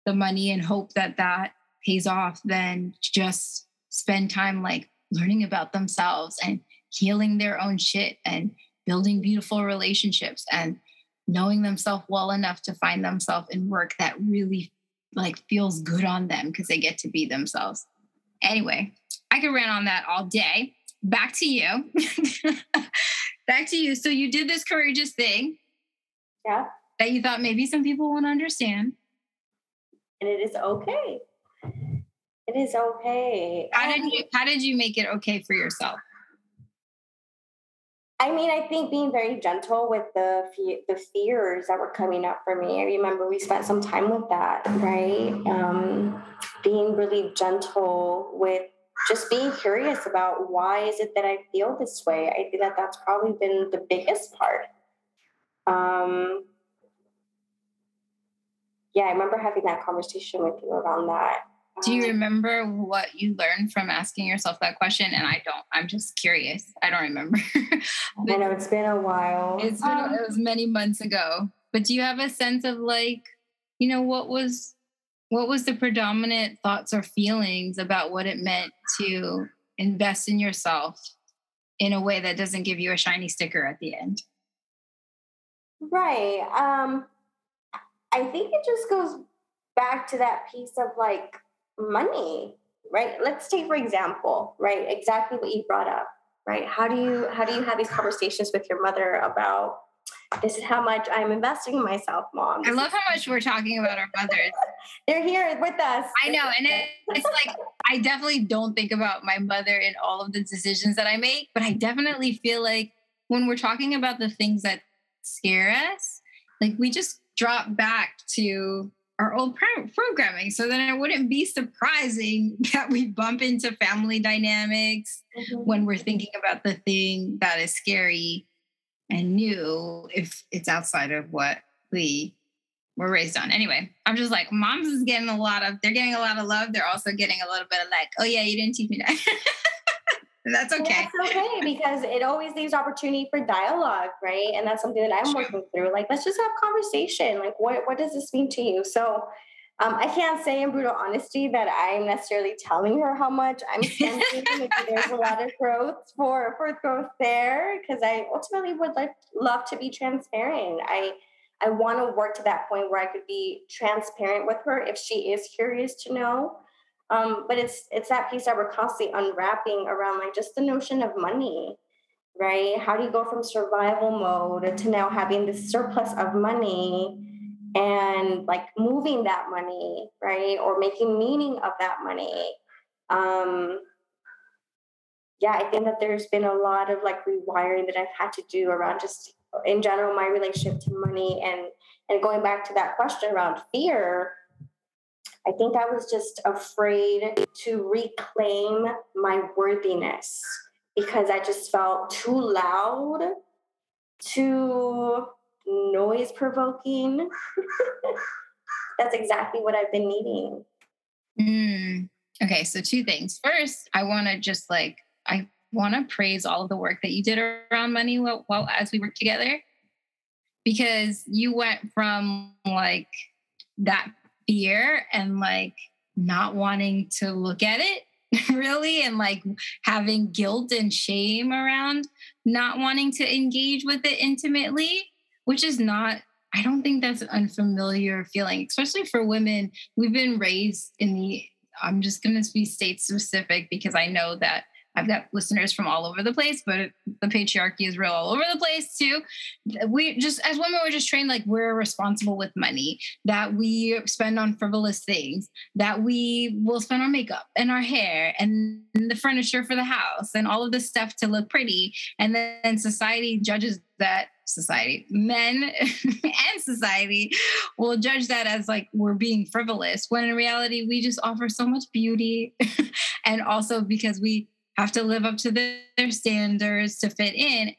the money and hope that that pays off than just spend time like learning about themselves and healing their own shit and building beautiful relationships and knowing themselves well enough to find themselves in work that really like feels good on them because they get to be themselves. Anyway, I could rant on that all day. Back to you. Back to you. So you did this courageous thing. Yeah. That you thought maybe some people won't understand. And it is okay. It is okay. How did you how did you make it okay for yourself? I mean, I think being very gentle with the the fears that were coming up for me. I remember we spent some time with that, right? Um, being really gentle with just being curious about why is it that I feel this way. I think that that's probably been the biggest part. Um, yeah, I remember having that conversation with you around that. Do you remember what you learned from asking yourself that question? And I don't. I'm just curious. I don't remember. I know it's been a while. It's been um, it was many months ago. But do you have a sense of like, you know, what was what was the predominant thoughts or feelings about what it meant to invest in yourself in a way that doesn't give you a shiny sticker at the end? Right. Um I think it just goes back to that piece of like money, right? Let's take for example, right? Exactly what you brought up, right? How do you how do you have these conversations with your mother about this is how much I'm investing in myself, mom. I love how much we're talking about our mothers. They're here with us. I know. And it, it's like, I definitely don't think about my mother in all of the decisions that I make, but I definitely feel like when we're talking about the things that scare us, like we just drop back to our old programming. So then it wouldn't be surprising that we bump into family dynamics mm-hmm. when we're thinking about the thing that is scary and new if it's outside of what we were raised on. Anyway, I'm just like, moms is getting a lot of, they're getting a lot of love. They're also getting a little bit of like, oh yeah, you didn't teach me that. that's okay. That's okay because it always leaves opportunity for dialogue, right? And that's something that I'm working through. Like, let's just have conversation. Like, what what does this mean to you? So, um, I can't say in brutal honesty that I'm necessarily telling her how much I'm spending. there's a lot of growth for for growth there because I ultimately would like love to be transparent. I I want to work to that point where I could be transparent with her if she is curious to know. Um, but it's it's that piece that we're constantly unwrapping around like just the notion of money, right? How do you go from survival mode to now having this surplus of money and like moving that money, right? Or making meaning of that money. Um, yeah, I think that there's been a lot of like rewiring that I've had to do around just in general my relationship to money and and going back to that question around fear I think I was just afraid to reclaim my worthiness because I just felt too loud, too noise provoking. That's exactly what I've been needing. Mm. Okay, so two things. First, I want to just like, I want to praise all of the work that you did around money while, while as we work together because you went from like that fear and like not wanting to look at it really and like having guilt and shame around not wanting to engage with it intimately which is not i don't think that's an unfamiliar feeling especially for women we've been raised in the i'm just going to be state specific because i know that I've got listeners from all over the place, but the patriarchy is real all over the place too. We just, as women, we're just trained like we're responsible with money, that we spend on frivolous things, that we will spend on makeup and our hair and the furniture for the house and all of this stuff to look pretty. And then society judges that society, men and society will judge that as like we're being frivolous, when in reality, we just offer so much beauty. and also because we have to live up to their standards to fit in.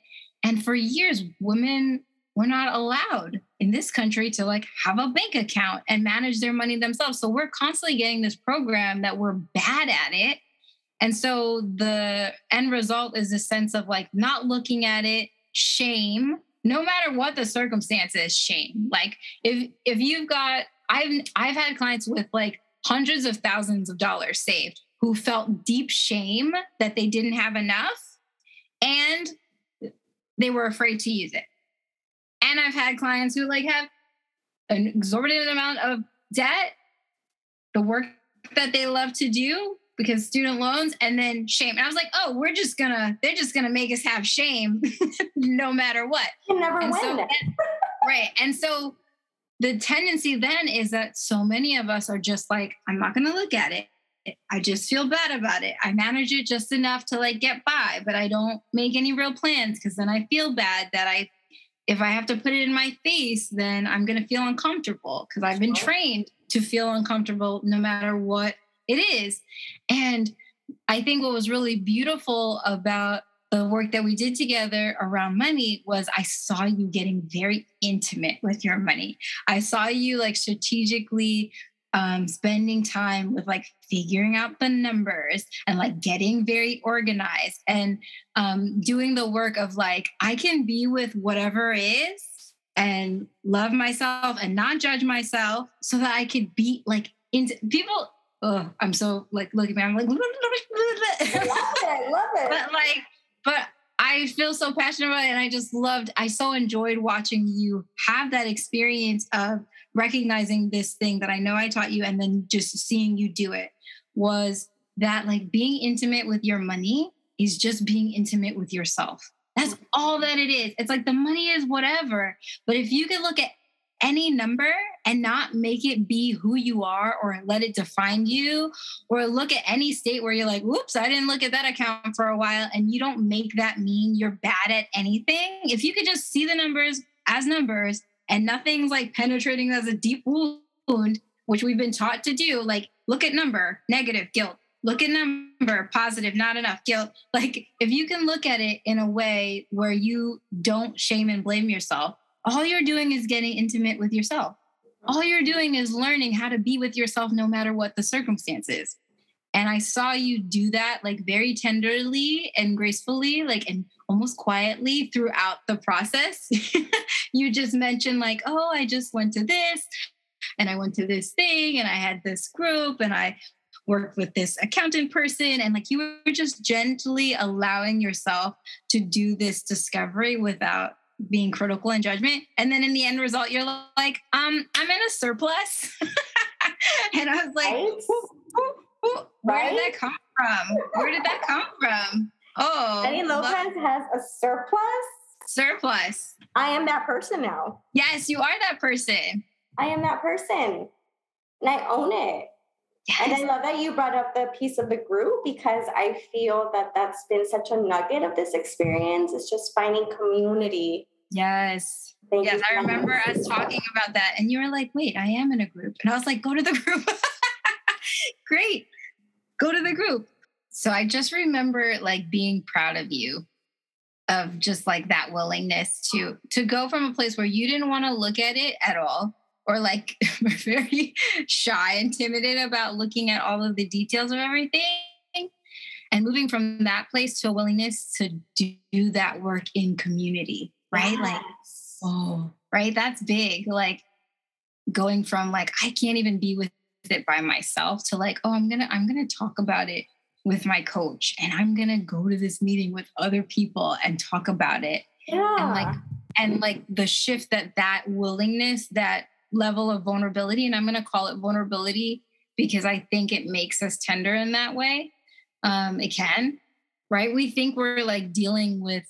And for years, women we're not allowed in this country to like have a bank account and manage their money themselves. So we're constantly getting this program that we're bad at it. And so the end result is a sense of like not looking at it, shame, no matter what the circumstances, shame. Like if if you've got I've I've had clients with like hundreds of thousands of dollars saved who felt deep shame that they didn't have enough and they were afraid to use it. And I've had clients who like have an exorbitant amount of debt, the work that they love to do because student loans and then shame. And I was like, oh, we're just gonna, they're just gonna make us have shame no matter what. You never and win. So, right. And so the tendency then is that so many of us are just like, I'm not gonna look at it. I just feel bad about it. I manage it just enough to like get by, but I don't make any real plans because then I feel bad that I if I have to put it in my face, then I'm going to feel uncomfortable because I've been trained to feel uncomfortable no matter what it is. And I think what was really beautiful about the work that we did together around money was I saw you getting very intimate with your money. I saw you like strategically um, spending time with like figuring out the numbers and like getting very organized and um, doing the work of like, I can be with whatever is and love myself and not judge myself so that I could be like into people. Oh, I'm so like, looking at me. I'm like, I love it. Love it. but like, but I feel so passionate about it. And I just loved, I so enjoyed watching you have that experience of recognizing this thing that I know I taught you and then just seeing you do it was that like being intimate with your money is just being intimate with yourself. That's mm. all that it is. It's like the money is whatever. But if you can look at any number and not make it be who you are or let it define you or look at any state where you're like whoops i didn't look at that account for a while and you don't make that mean you're bad at anything. If you could just see the numbers as numbers and nothing's like penetrating as a deep wound which we've been taught to do like look at number negative guilt. Look at number positive not enough guilt. Like if you can look at it in a way where you don't shame and blame yourself all you're doing is getting intimate with yourself. All you're doing is learning how to be with yourself no matter what the circumstances. And I saw you do that like very tenderly and gracefully, like and almost quietly throughout the process. you just mentioned, like, oh, I just went to this and I went to this thing and I had this group and I worked with this accountant person. And like you were just gently allowing yourself to do this discovery without being critical and judgment. And then in the end result, you're like, um, I'm in a surplus. and I was like, Right? "Ooh, ooh, ooh, where did that come from? Where did that come from? Oh, love- Lopez has a surplus. surplus. I am that person now. Yes, you are that person. I am that person. And I own it. And I love that you brought up the piece of the group because I feel that that's been such a nugget of this experience. It's just finding community. Yes. Thank Yes, I remember us talking about that. And you were like, wait, I am in a group. And I was like, go to the group. Great. Go to the group. So I just remember like being proud of you of just like that willingness to to go from a place where you didn't want to look at it at all or like were very shy and timid about looking at all of the details of everything and moving from that place to a willingness to do that work in community right like Oh, right. That's big. Like going from like I can't even be with it by myself to like, oh, I'm gonna I'm gonna talk about it with my coach and I'm gonna go to this meeting with other people and talk about it. yeah. And like and like the shift that that willingness, that level of vulnerability, and I'm gonna call it vulnerability because I think it makes us tender in that way. Um, it can, right? We think we're like dealing with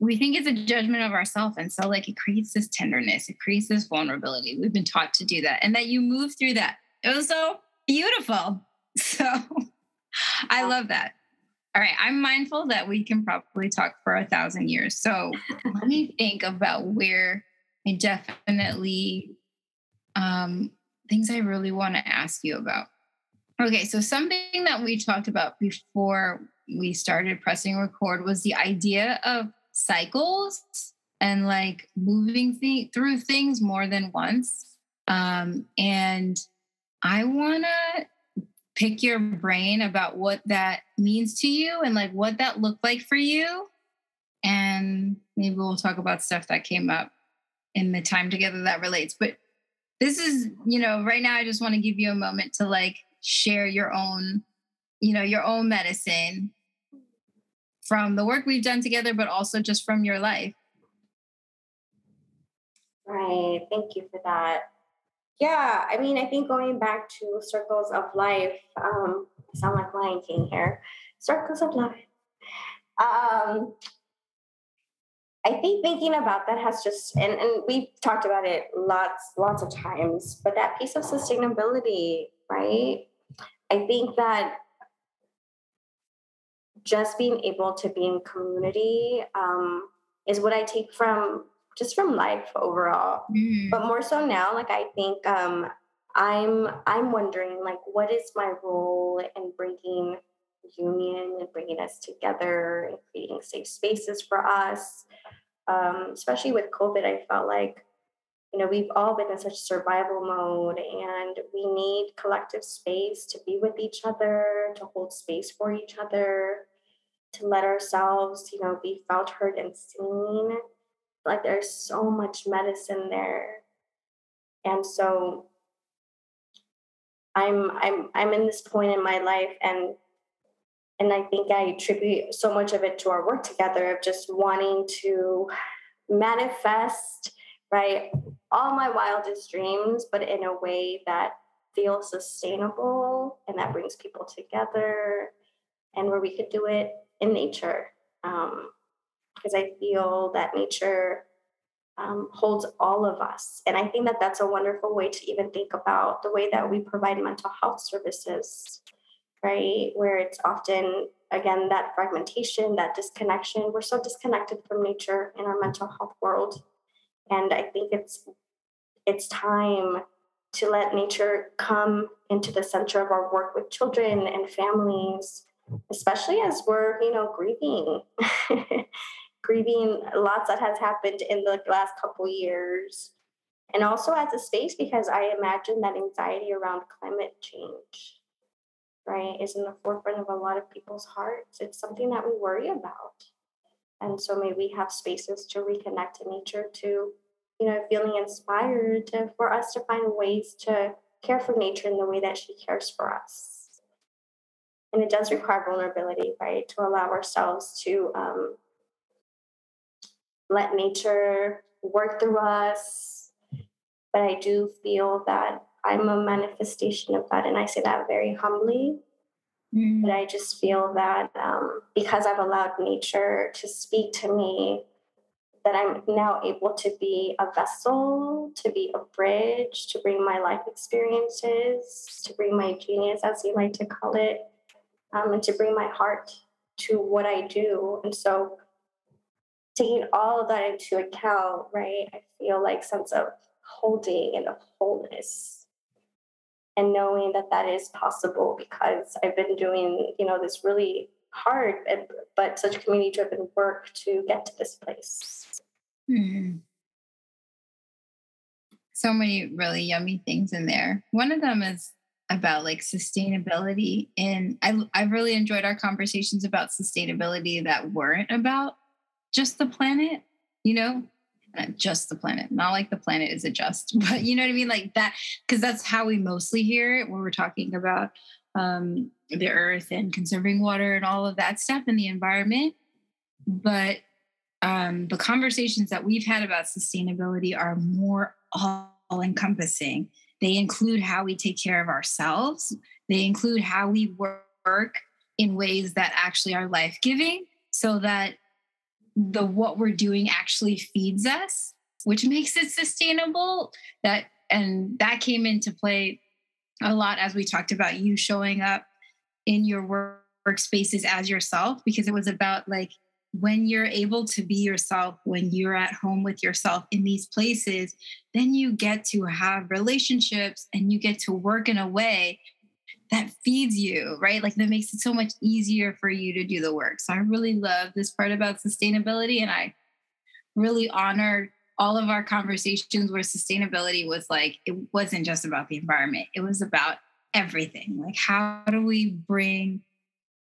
we think it's a judgment of ourselves and so like it creates this tenderness it creates this vulnerability. We've been taught to do that and that you move through that. It was so beautiful. So i love that. All right i'm mindful that we can probably talk for a thousand years. So let me think about where i definitely um things i really want to ask you about okay so something that we talked about before we started pressing record was the idea of cycles and like moving th- through things more than once. Um, and I want to pick your brain about what that means to you and like what that looked like for you. And maybe we'll talk about stuff that came up in the time together that relates. But this is, you know, right now I just want to give you a moment to like share your own, you know, your own medicine from the work we've done together, but also just from your life. Right. Thank you for that. Yeah, I mean, I think going back to circles of life, um, I sound like Lion King here. Circles of life. Um, I think thinking about that has just, and, and we've talked about it lots, lots of times, but that piece of sustainability, right? I think that just being able to be in community um, is what I take from just from life overall. Mm. But more so now, like I think um, I'm I'm wondering like what is my role in bringing union and bringing us together and creating safe spaces for us. Um, especially with COVID, I felt like you know we've all been in such survival mode, and we need collective space to be with each other, to hold space for each other, to let ourselves you know be felt, heard, and seen like there's so much medicine there and so i'm i'm i'm in this point in my life and and i think i attribute so much of it to our work together of just wanting to manifest right all my wildest dreams but in a way that feels sustainable and that brings people together and where we could do it in nature um, because I feel that nature um, holds all of us. And I think that that's a wonderful way to even think about the way that we provide mental health services, right? Where it's often, again, that fragmentation, that disconnection. We're so disconnected from nature in our mental health world. And I think it's it's time to let nature come into the center of our work with children and families especially as we're you know grieving grieving lots that has happened in the last couple years and also as a space because i imagine that anxiety around climate change right is in the forefront of a lot of people's hearts. It's something that we worry about. And so maybe we have spaces to reconnect to nature to you know feeling inspired to, for us to find ways to care for nature in the way that she cares for us. And it does require vulnerability right to allow ourselves to um, let nature work through us. But I do feel that I'm a manifestation of that. And I say that very humbly. Mm. But I just feel that um, because I've allowed nature to speak to me, that I'm now able to be a vessel, to be a bridge, to bring my life experiences, to bring my genius, as you like to call it, um, and to bring my heart to what I do. And so taking all of that into account, right, I feel like sense of holding and of wholeness and knowing that that is possible because I've been doing, you know, this really hard but such community driven work to get to this place. Mm-hmm. So many really yummy things in there. One of them is about like sustainability and I I've really enjoyed our conversations about sustainability that weren't about just the planet, you know, just the planet, not like the planet is a just, but you know what I mean? Like that, because that's how we mostly hear it when we're talking about um, the earth and conserving water and all of that stuff in the environment. But um, the conversations that we've had about sustainability are more all encompassing. They include how we take care of ourselves, they include how we work in ways that actually are life giving so that the what we're doing actually feeds us which makes it sustainable. That and that came into play a lot as we talked about you showing up in your work workspaces as yourself because it was about like when you're able to be yourself when you're at home with yourself in these places then you get to have relationships and you get to work in a way that feeds you, right? Like that makes it so much easier for you to do the work. So I really love this part about sustainability and I really honored all of our conversations where sustainability was like it wasn't just about the environment it was about everything like how do we bring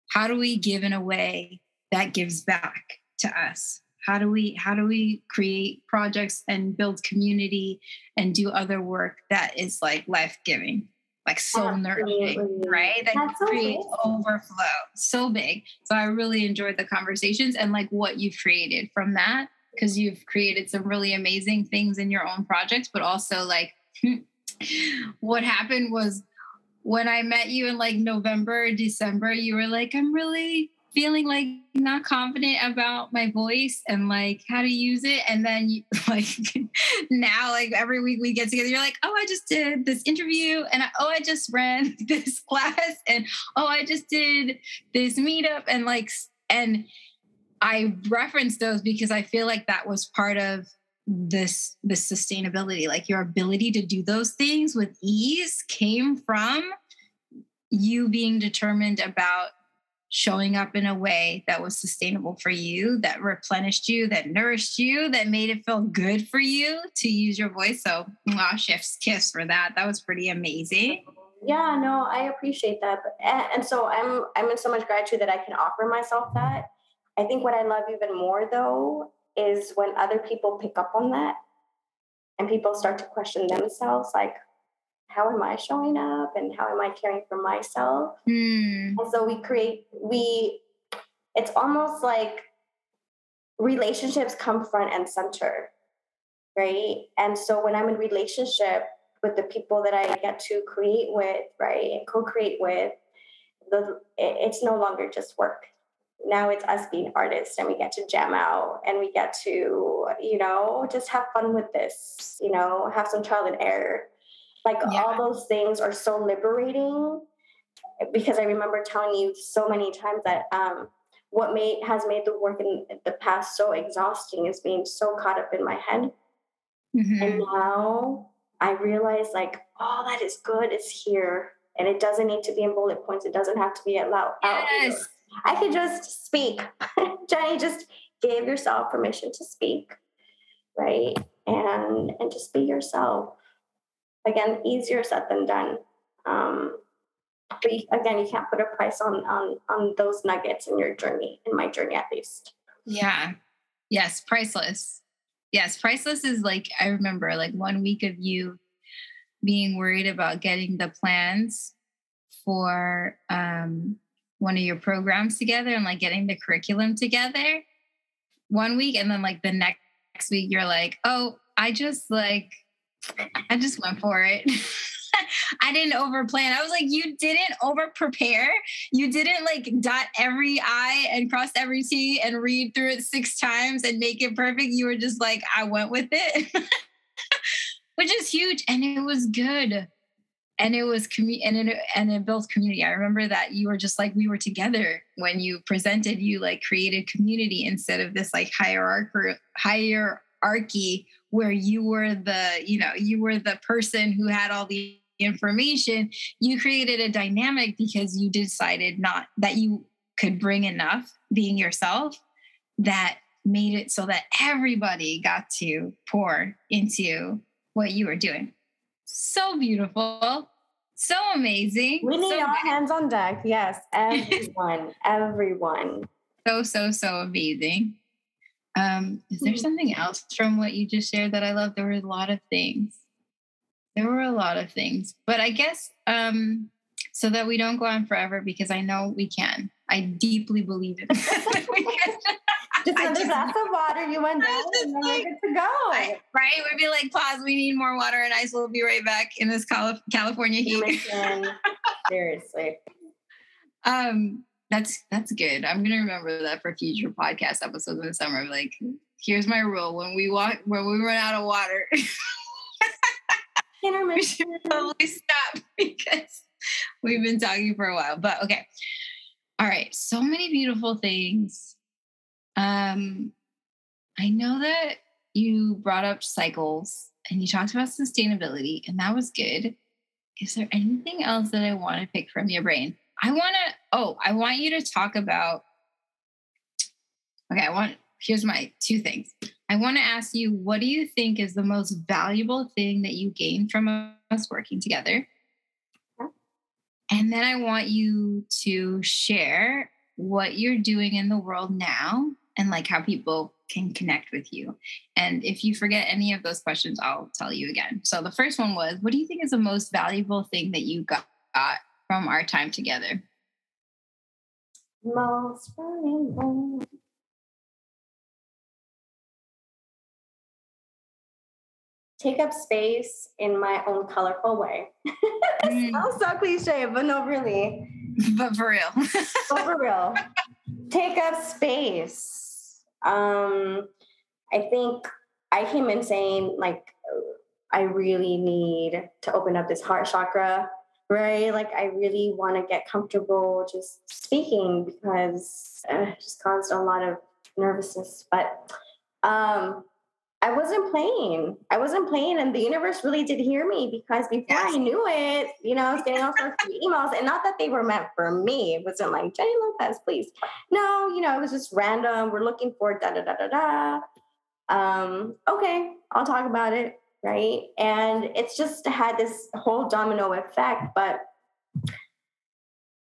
how do we give in a way that gives back to us how do we how do we create projects and build community and do other work that is like life-giving like so Absolutely. nourishing right? That That's creates so overflow. So big. So i really enjoyed the conversations and like what you've created from that because you've created some really amazing things in your own projects but also like what happened was when i met you in like november december you were like i'm really feeling like not confident about my voice and like how to use it. And then you, like now, like every week we get together, you're like, oh, I just did this interview and I, oh, I just ran this class and oh, I just did this meetup and like, and I reference those because I feel like that was part of this this sustainability like your ability to do those things with ease came from you being determined about showing up in a way that was sustainable for you, that replenished you, that nourished you, that made it feel good for you to use your voice. So, wow, chef's kiss for that. That was pretty amazing. Yeah, no, I appreciate that. Eh, and so I'm I'm in so much gratitude that I can offer myself that. I think what I love even more though is when other people pick up on that and people start to question themselves like how am I showing up and how am I caring for myself? Mm. And so we create, we, it's almost like relationships come front and center, right? And so when I'm in relationship with the people that I get to create with, right, and co-create with, the it's no longer just work. Now it's us being artists and we get to jam out and we get to, you know, just have fun with this, you know, have some trial and error like yeah. all those things are so liberating because I remember telling you so many times that um, what made has made the work in the past so exhausting is being so caught up in my head. Mm-hmm. And now I realize like all that is good is here. And it doesn't need to be in bullet points. It doesn't have to be out loud. Yes. I could just speak. Jenny just gave yourself permission to speak, right? And and just be yourself again, easier said than done. Um, but you, again, you can't put a price on on on those nuggets in your journey, in my journey at least. Yeah. Yes, priceless. Yes, priceless is like I remember like one week of you being worried about getting the plans for um, one of your programs together and like getting the curriculum together one week and then like the next week you're like oh i just like I just went for it. I didn't over plan. I was like, you didn't over prepare. You didn't like dot every I and cross every T and read through it six times and make it perfect. You were just like, I went with it, which is huge. And it was good. And it was commu- and it and it built community. I remember that you were just like we were together when you presented. You like created community instead of this like hierarchy hierarchy where you were the you know you were the person who had all the information you created a dynamic because you decided not that you could bring enough being yourself that made it so that everybody got to pour into what you were doing. So beautiful. So amazing. We need so all good. hands on deck. Yes everyone everyone. So so so amazing um, is there mm-hmm. something else from what you just shared that I love? There were a lot of things. There were a lot of things, but I guess um, so that we don't go on forever because I know we can. I deeply believe it. just another glass of water. You went down and then like, good to go. Right, right? We'd be like, pause. We need more water and ice. We'll be right back in this California heat. Seriously. Um, that's that's good. I'm gonna remember that for future podcast episodes in the summer. Like, here's my rule: when we walk, when we run out of water, we should probably stop because we've been talking for a while. But okay, all right. So many beautiful things. Um, I know that you brought up cycles and you talked about sustainability, and that was good. Is there anything else that I want to pick from your brain? I want to, oh, I want you to talk about, okay, I want, here's my two things. I want to ask you, what do you think is the most valuable thing that you gained from us working together? And then I want you to share what you're doing in the world now and like how people can connect with you. And if you forget any of those questions, I'll tell you again. So the first one was what do you think is the most valuable thing that you got, from our time together? Most valuable. Take up space in my own colorful way. mm. Sounds so cliche, but no, really. But for real. but for real. Take up space. Um, I think I came in saying like I really need to open up this heart chakra, right? Like I really want to get comfortable just speaking because it just caused a lot of nervousness. But um, I wasn't playing. I wasn't playing, and the universe really did hear me because before yes. I knew it, you know, I was getting all sorts of emails, and not that they were meant for me. It wasn't like Jenny Lopez, please. No, you know, it was just random. We're looking for da da da da da. Um, okay, I'll talk about it, right? And it's just had this whole domino effect. But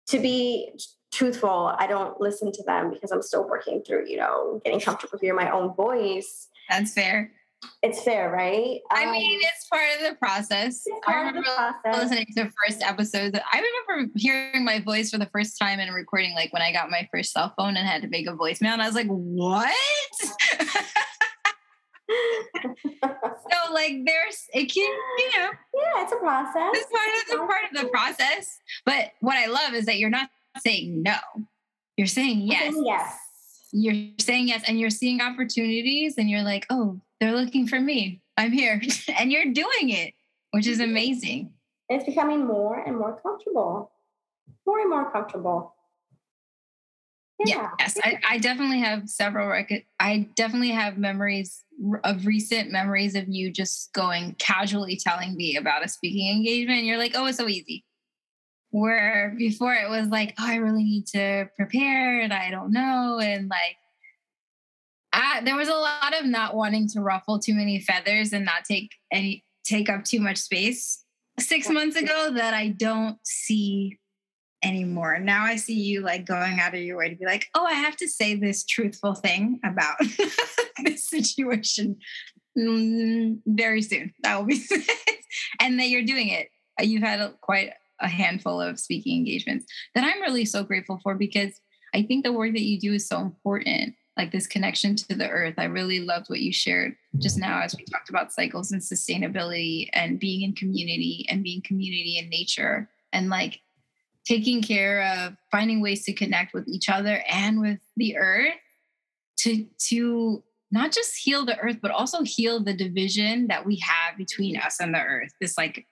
to be truthful, I don't listen to them because I'm still working through, you know, getting comfortable hearing my own voice that's fair. It's fair, right? I um, mean, it's part of the process. I remember process. listening to the first episode. I remember hearing my voice for the first time and recording, like when I got my first cell phone and had to make a voicemail, and I was like, "What?" so, like, there's it can, you know, yeah, it's a process. It's part of the part of the process. But what I love is that you're not saying no; you're saying yes. Saying yes you're saying yes and you're seeing opportunities and you're like, oh, they're looking for me. I'm here. and you're doing it, which is amazing. It's becoming more and more comfortable. More and more comfortable. Yeah. Yes, I, I, definitely have several record. I definitely have memories of recent memories of you just going casually telling me about a speaking engagement. You're like, oh, it's so easy where before it was like, oh, I really need to prepare and I don't know. And like, I, there was a lot of not wanting to ruffle too many feathers and not take any, take up too much space six months ago that I don't see anymore. Now I see you like going out of your way to be like, oh, I have to say this truthful thing about this situation mm, very soon. That will be, and that you're doing it. You've had a, quite a handful of speaking engagements that I'm really so grateful for because I think the work that you do is so important. Like this connection to the earth. I really loved what you shared just now as we talked about cycles and sustainability and being in community and being community in nature and like taking care of finding ways to connect with each other and with the earth to to not just heal the earth but also heal the division that we have between us and the earth this like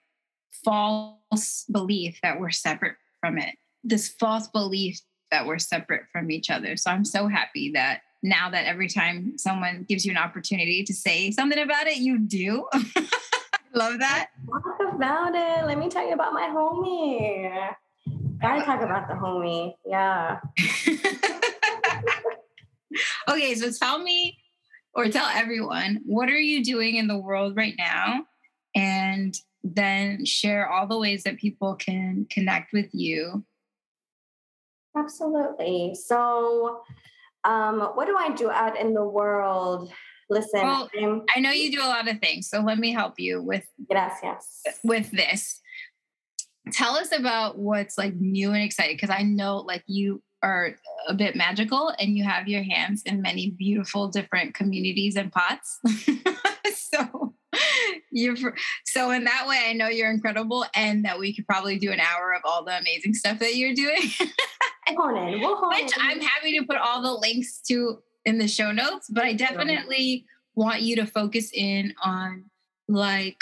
false belief that we're separate from it, this false belief that we're separate from each other. So I'm so happy that now that every time someone gives you an opportunity to say something about it, you do. Love that. Talk about it. Let me tell you about my homie. Gotta talk about the homie. Yeah. okay, so tell me or tell everyone what are you doing in the world right now? And then share all the ways that people can connect with you. Absolutely. So, um, what do I do out in the world? Listen, well, I know you do a lot of things, so let me help you with yes, yes, with this. Tell us about what's like new and exciting because I know like you are a bit magical and you have your hands in many beautiful different communities and pots. so you're so in that way, I know you're incredible, and that we could probably do an hour of all the amazing stuff that you're doing. We'll we'll Which I'm happy to put all the links to in the show notes, but I definitely want you to focus in on like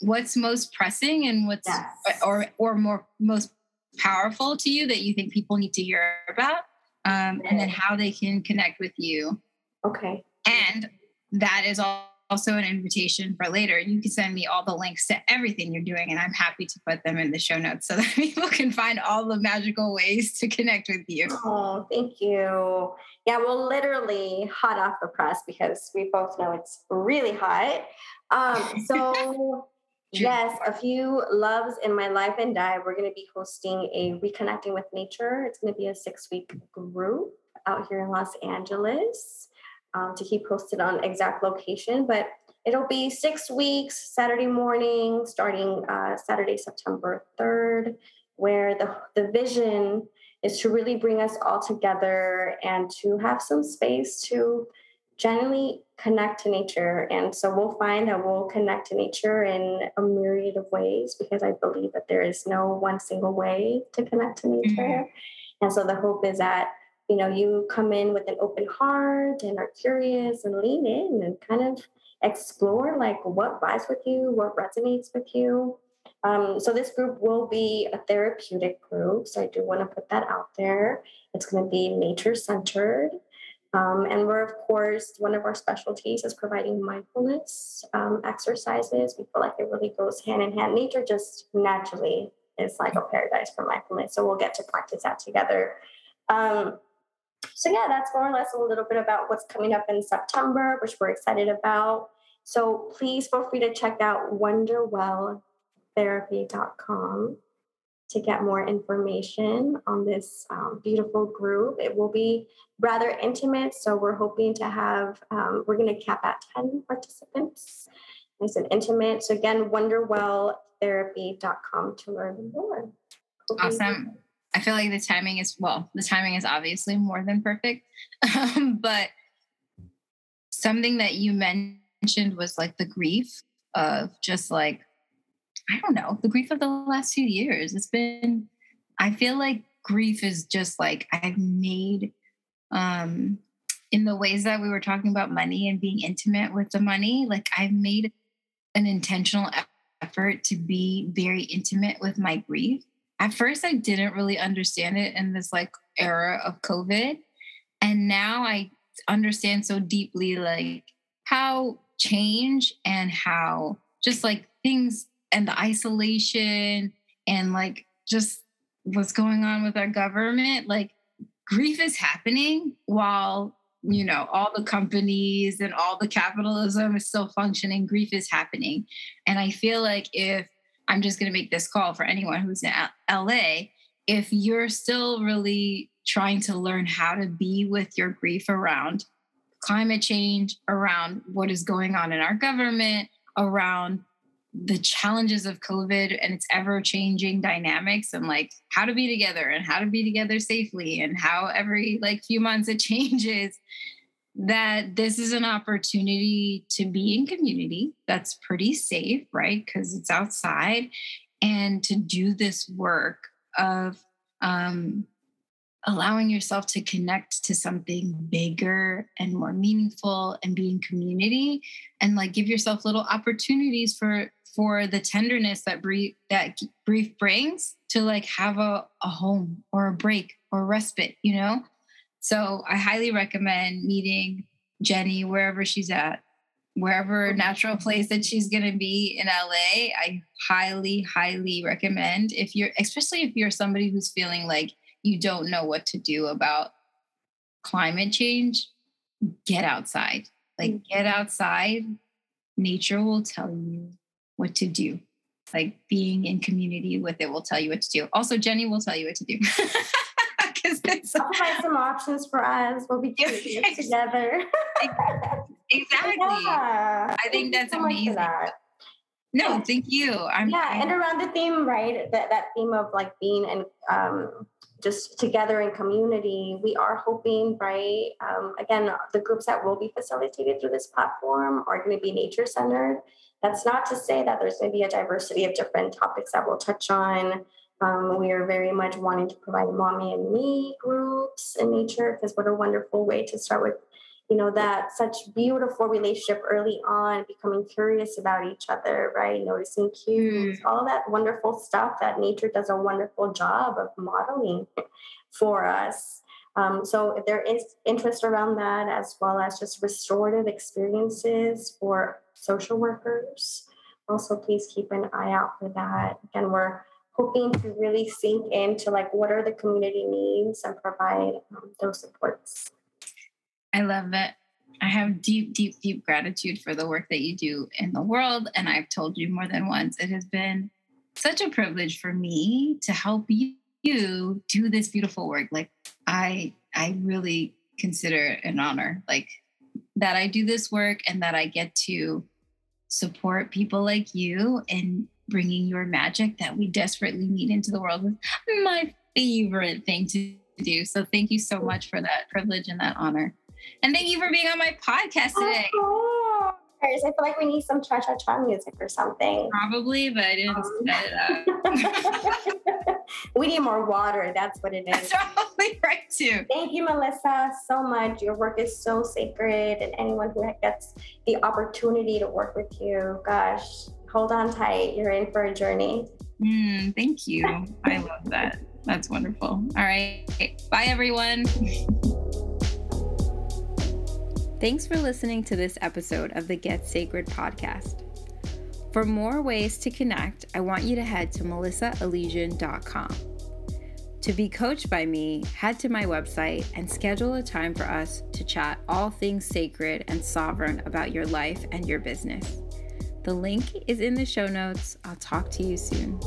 what's most pressing and what's yes. or or more most powerful to you that you think people need to hear about, um, and then how they can connect with you. Okay. And that is also an invitation for later. You can send me all the links to everything you're doing, and I'm happy to put them in the show notes so that people can find all the magical ways to connect with you. Oh, thank you. Yeah, well, literally hot off the press because we both know it's really hot. Um, so, yes, a few loves in my life and die. We're going to be hosting a Reconnecting with Nature. It's going to be a six week group out here in Los Angeles um, to keep posted on exact location, but it'll be six weeks, Saturday morning, starting uh, Saturday, September 3rd, where the, the vision is to really bring us all together and to have some space to generally connect to nature. And so we'll find that we'll connect to nature in a myriad of ways because I believe that there is no one single way to connect to nature. Mm-hmm. And so the hope is that you know you come in with an open heart and are curious and lean in and kind of explore like what vibes with you what resonates with you um, so this group will be a therapeutic group so i do want to put that out there it's going to be nature centered um, and we're of course one of our specialties is providing mindfulness um, exercises. We feel like it really goes hand in hand. Nature just naturally is like a paradise for mindfulness so we'll get to practice that together. Um, so yeah, that's more or less a little bit about what's coming up in September, which we're excited about. So please feel free to check out wonderwelltherapy.com to get more information on this um, beautiful group. It will be rather intimate, so we're hoping to have, um, we're going to cap at 10 participants. Nice and intimate. So again, wonderwelltherapy.com to learn more. Awesome. I feel like the timing is well, the timing is obviously more than perfect. Um, but something that you mentioned was like the grief of just like, I don't know, the grief of the last few years. It's been, I feel like grief is just like I've made um in the ways that we were talking about money and being intimate with the money, like I've made an intentional effort to be very intimate with my grief at first I didn't really understand it in this like era of COVID. And now I understand so deeply like how change and how just like things and the isolation and like just what's going on with our government, like grief is happening while you know all the companies and all the capitalism is still functioning grief is happening and i feel like if I'm just going to make this call for anyone who's in LA. If you're still really trying to learn how to be with your grief around climate change, around what is going on in our government, around the challenges of COVID and its ever changing dynamics and like how to be together and how to be together safely and how every like few months it changes that this is an opportunity to be in community that's pretty safe, right? Because it's outside, and to do this work of um, allowing yourself to connect to something bigger and more meaningful and be in community and like give yourself little opportunities for for the tenderness that brief that grief brings to like have a, a home or a break or respite you know so I highly recommend meeting Jenny wherever she's at, wherever natural place that she's going to be in LA. I highly, highly recommend if you're, especially if you're somebody who's feeling like you don't know what to do about climate change, get outside. Like, get outside. Nature will tell you what to do. Like, being in community with it will tell you what to do. Also, Jenny will tell you what to do. because it's I'll provide some options for us. We'll be doing it together. exactly. Yeah. I think that's so amazing. That. No, thank you. I'm yeah, and around the theme, right? That that theme of like being and um, just together in community. We are hoping, right? Um, again, the groups that will be facilitated through this platform are going to be nature centered. That's not to say that there's going to be a diversity of different topics that we'll touch on. Um, we are very much wanting to provide mommy and me groups in nature because what a wonderful way to start with, you know, that such beautiful relationship early on, becoming curious about each other, right? Noticing cues, mm. all that wonderful stuff that nature does a wonderful job of modeling for us. Um, so if there is interest around that, as well as just restorative experiences for social workers, also please keep an eye out for that. Again, we're hoping to really sink into like what are the community needs and provide um, those supports. I love it. I have deep, deep, deep gratitude for the work that you do in the world. And I've told you more than once, it has been such a privilege for me to help you do this beautiful work. Like I I really consider it an honor. Like that I do this work and that I get to support people like you in bringing your magic that we desperately need into the world is my favorite thing to do. So thank you so oh. much for that privilege and that honor. And thank you for being on my podcast today. Oh, I feel like we need some cha cha cha music or something. Probably, but I didn't um. set it up. we need more water. That's what it is. That's probably right too. Thank you, Melissa, so much. Your work is so sacred, and anyone who gets the opportunity to work with you, gosh, hold on tight. You're in for a journey. Mm, thank you. I love that. That's wonderful. All right. Bye, everyone. Thanks for listening to this episode of the Get Sacred podcast. For more ways to connect, I want you to head to melissaelysian.com. To be coached by me, head to my website and schedule a time for us to chat all things sacred and sovereign about your life and your business. The link is in the show notes. I'll talk to you soon.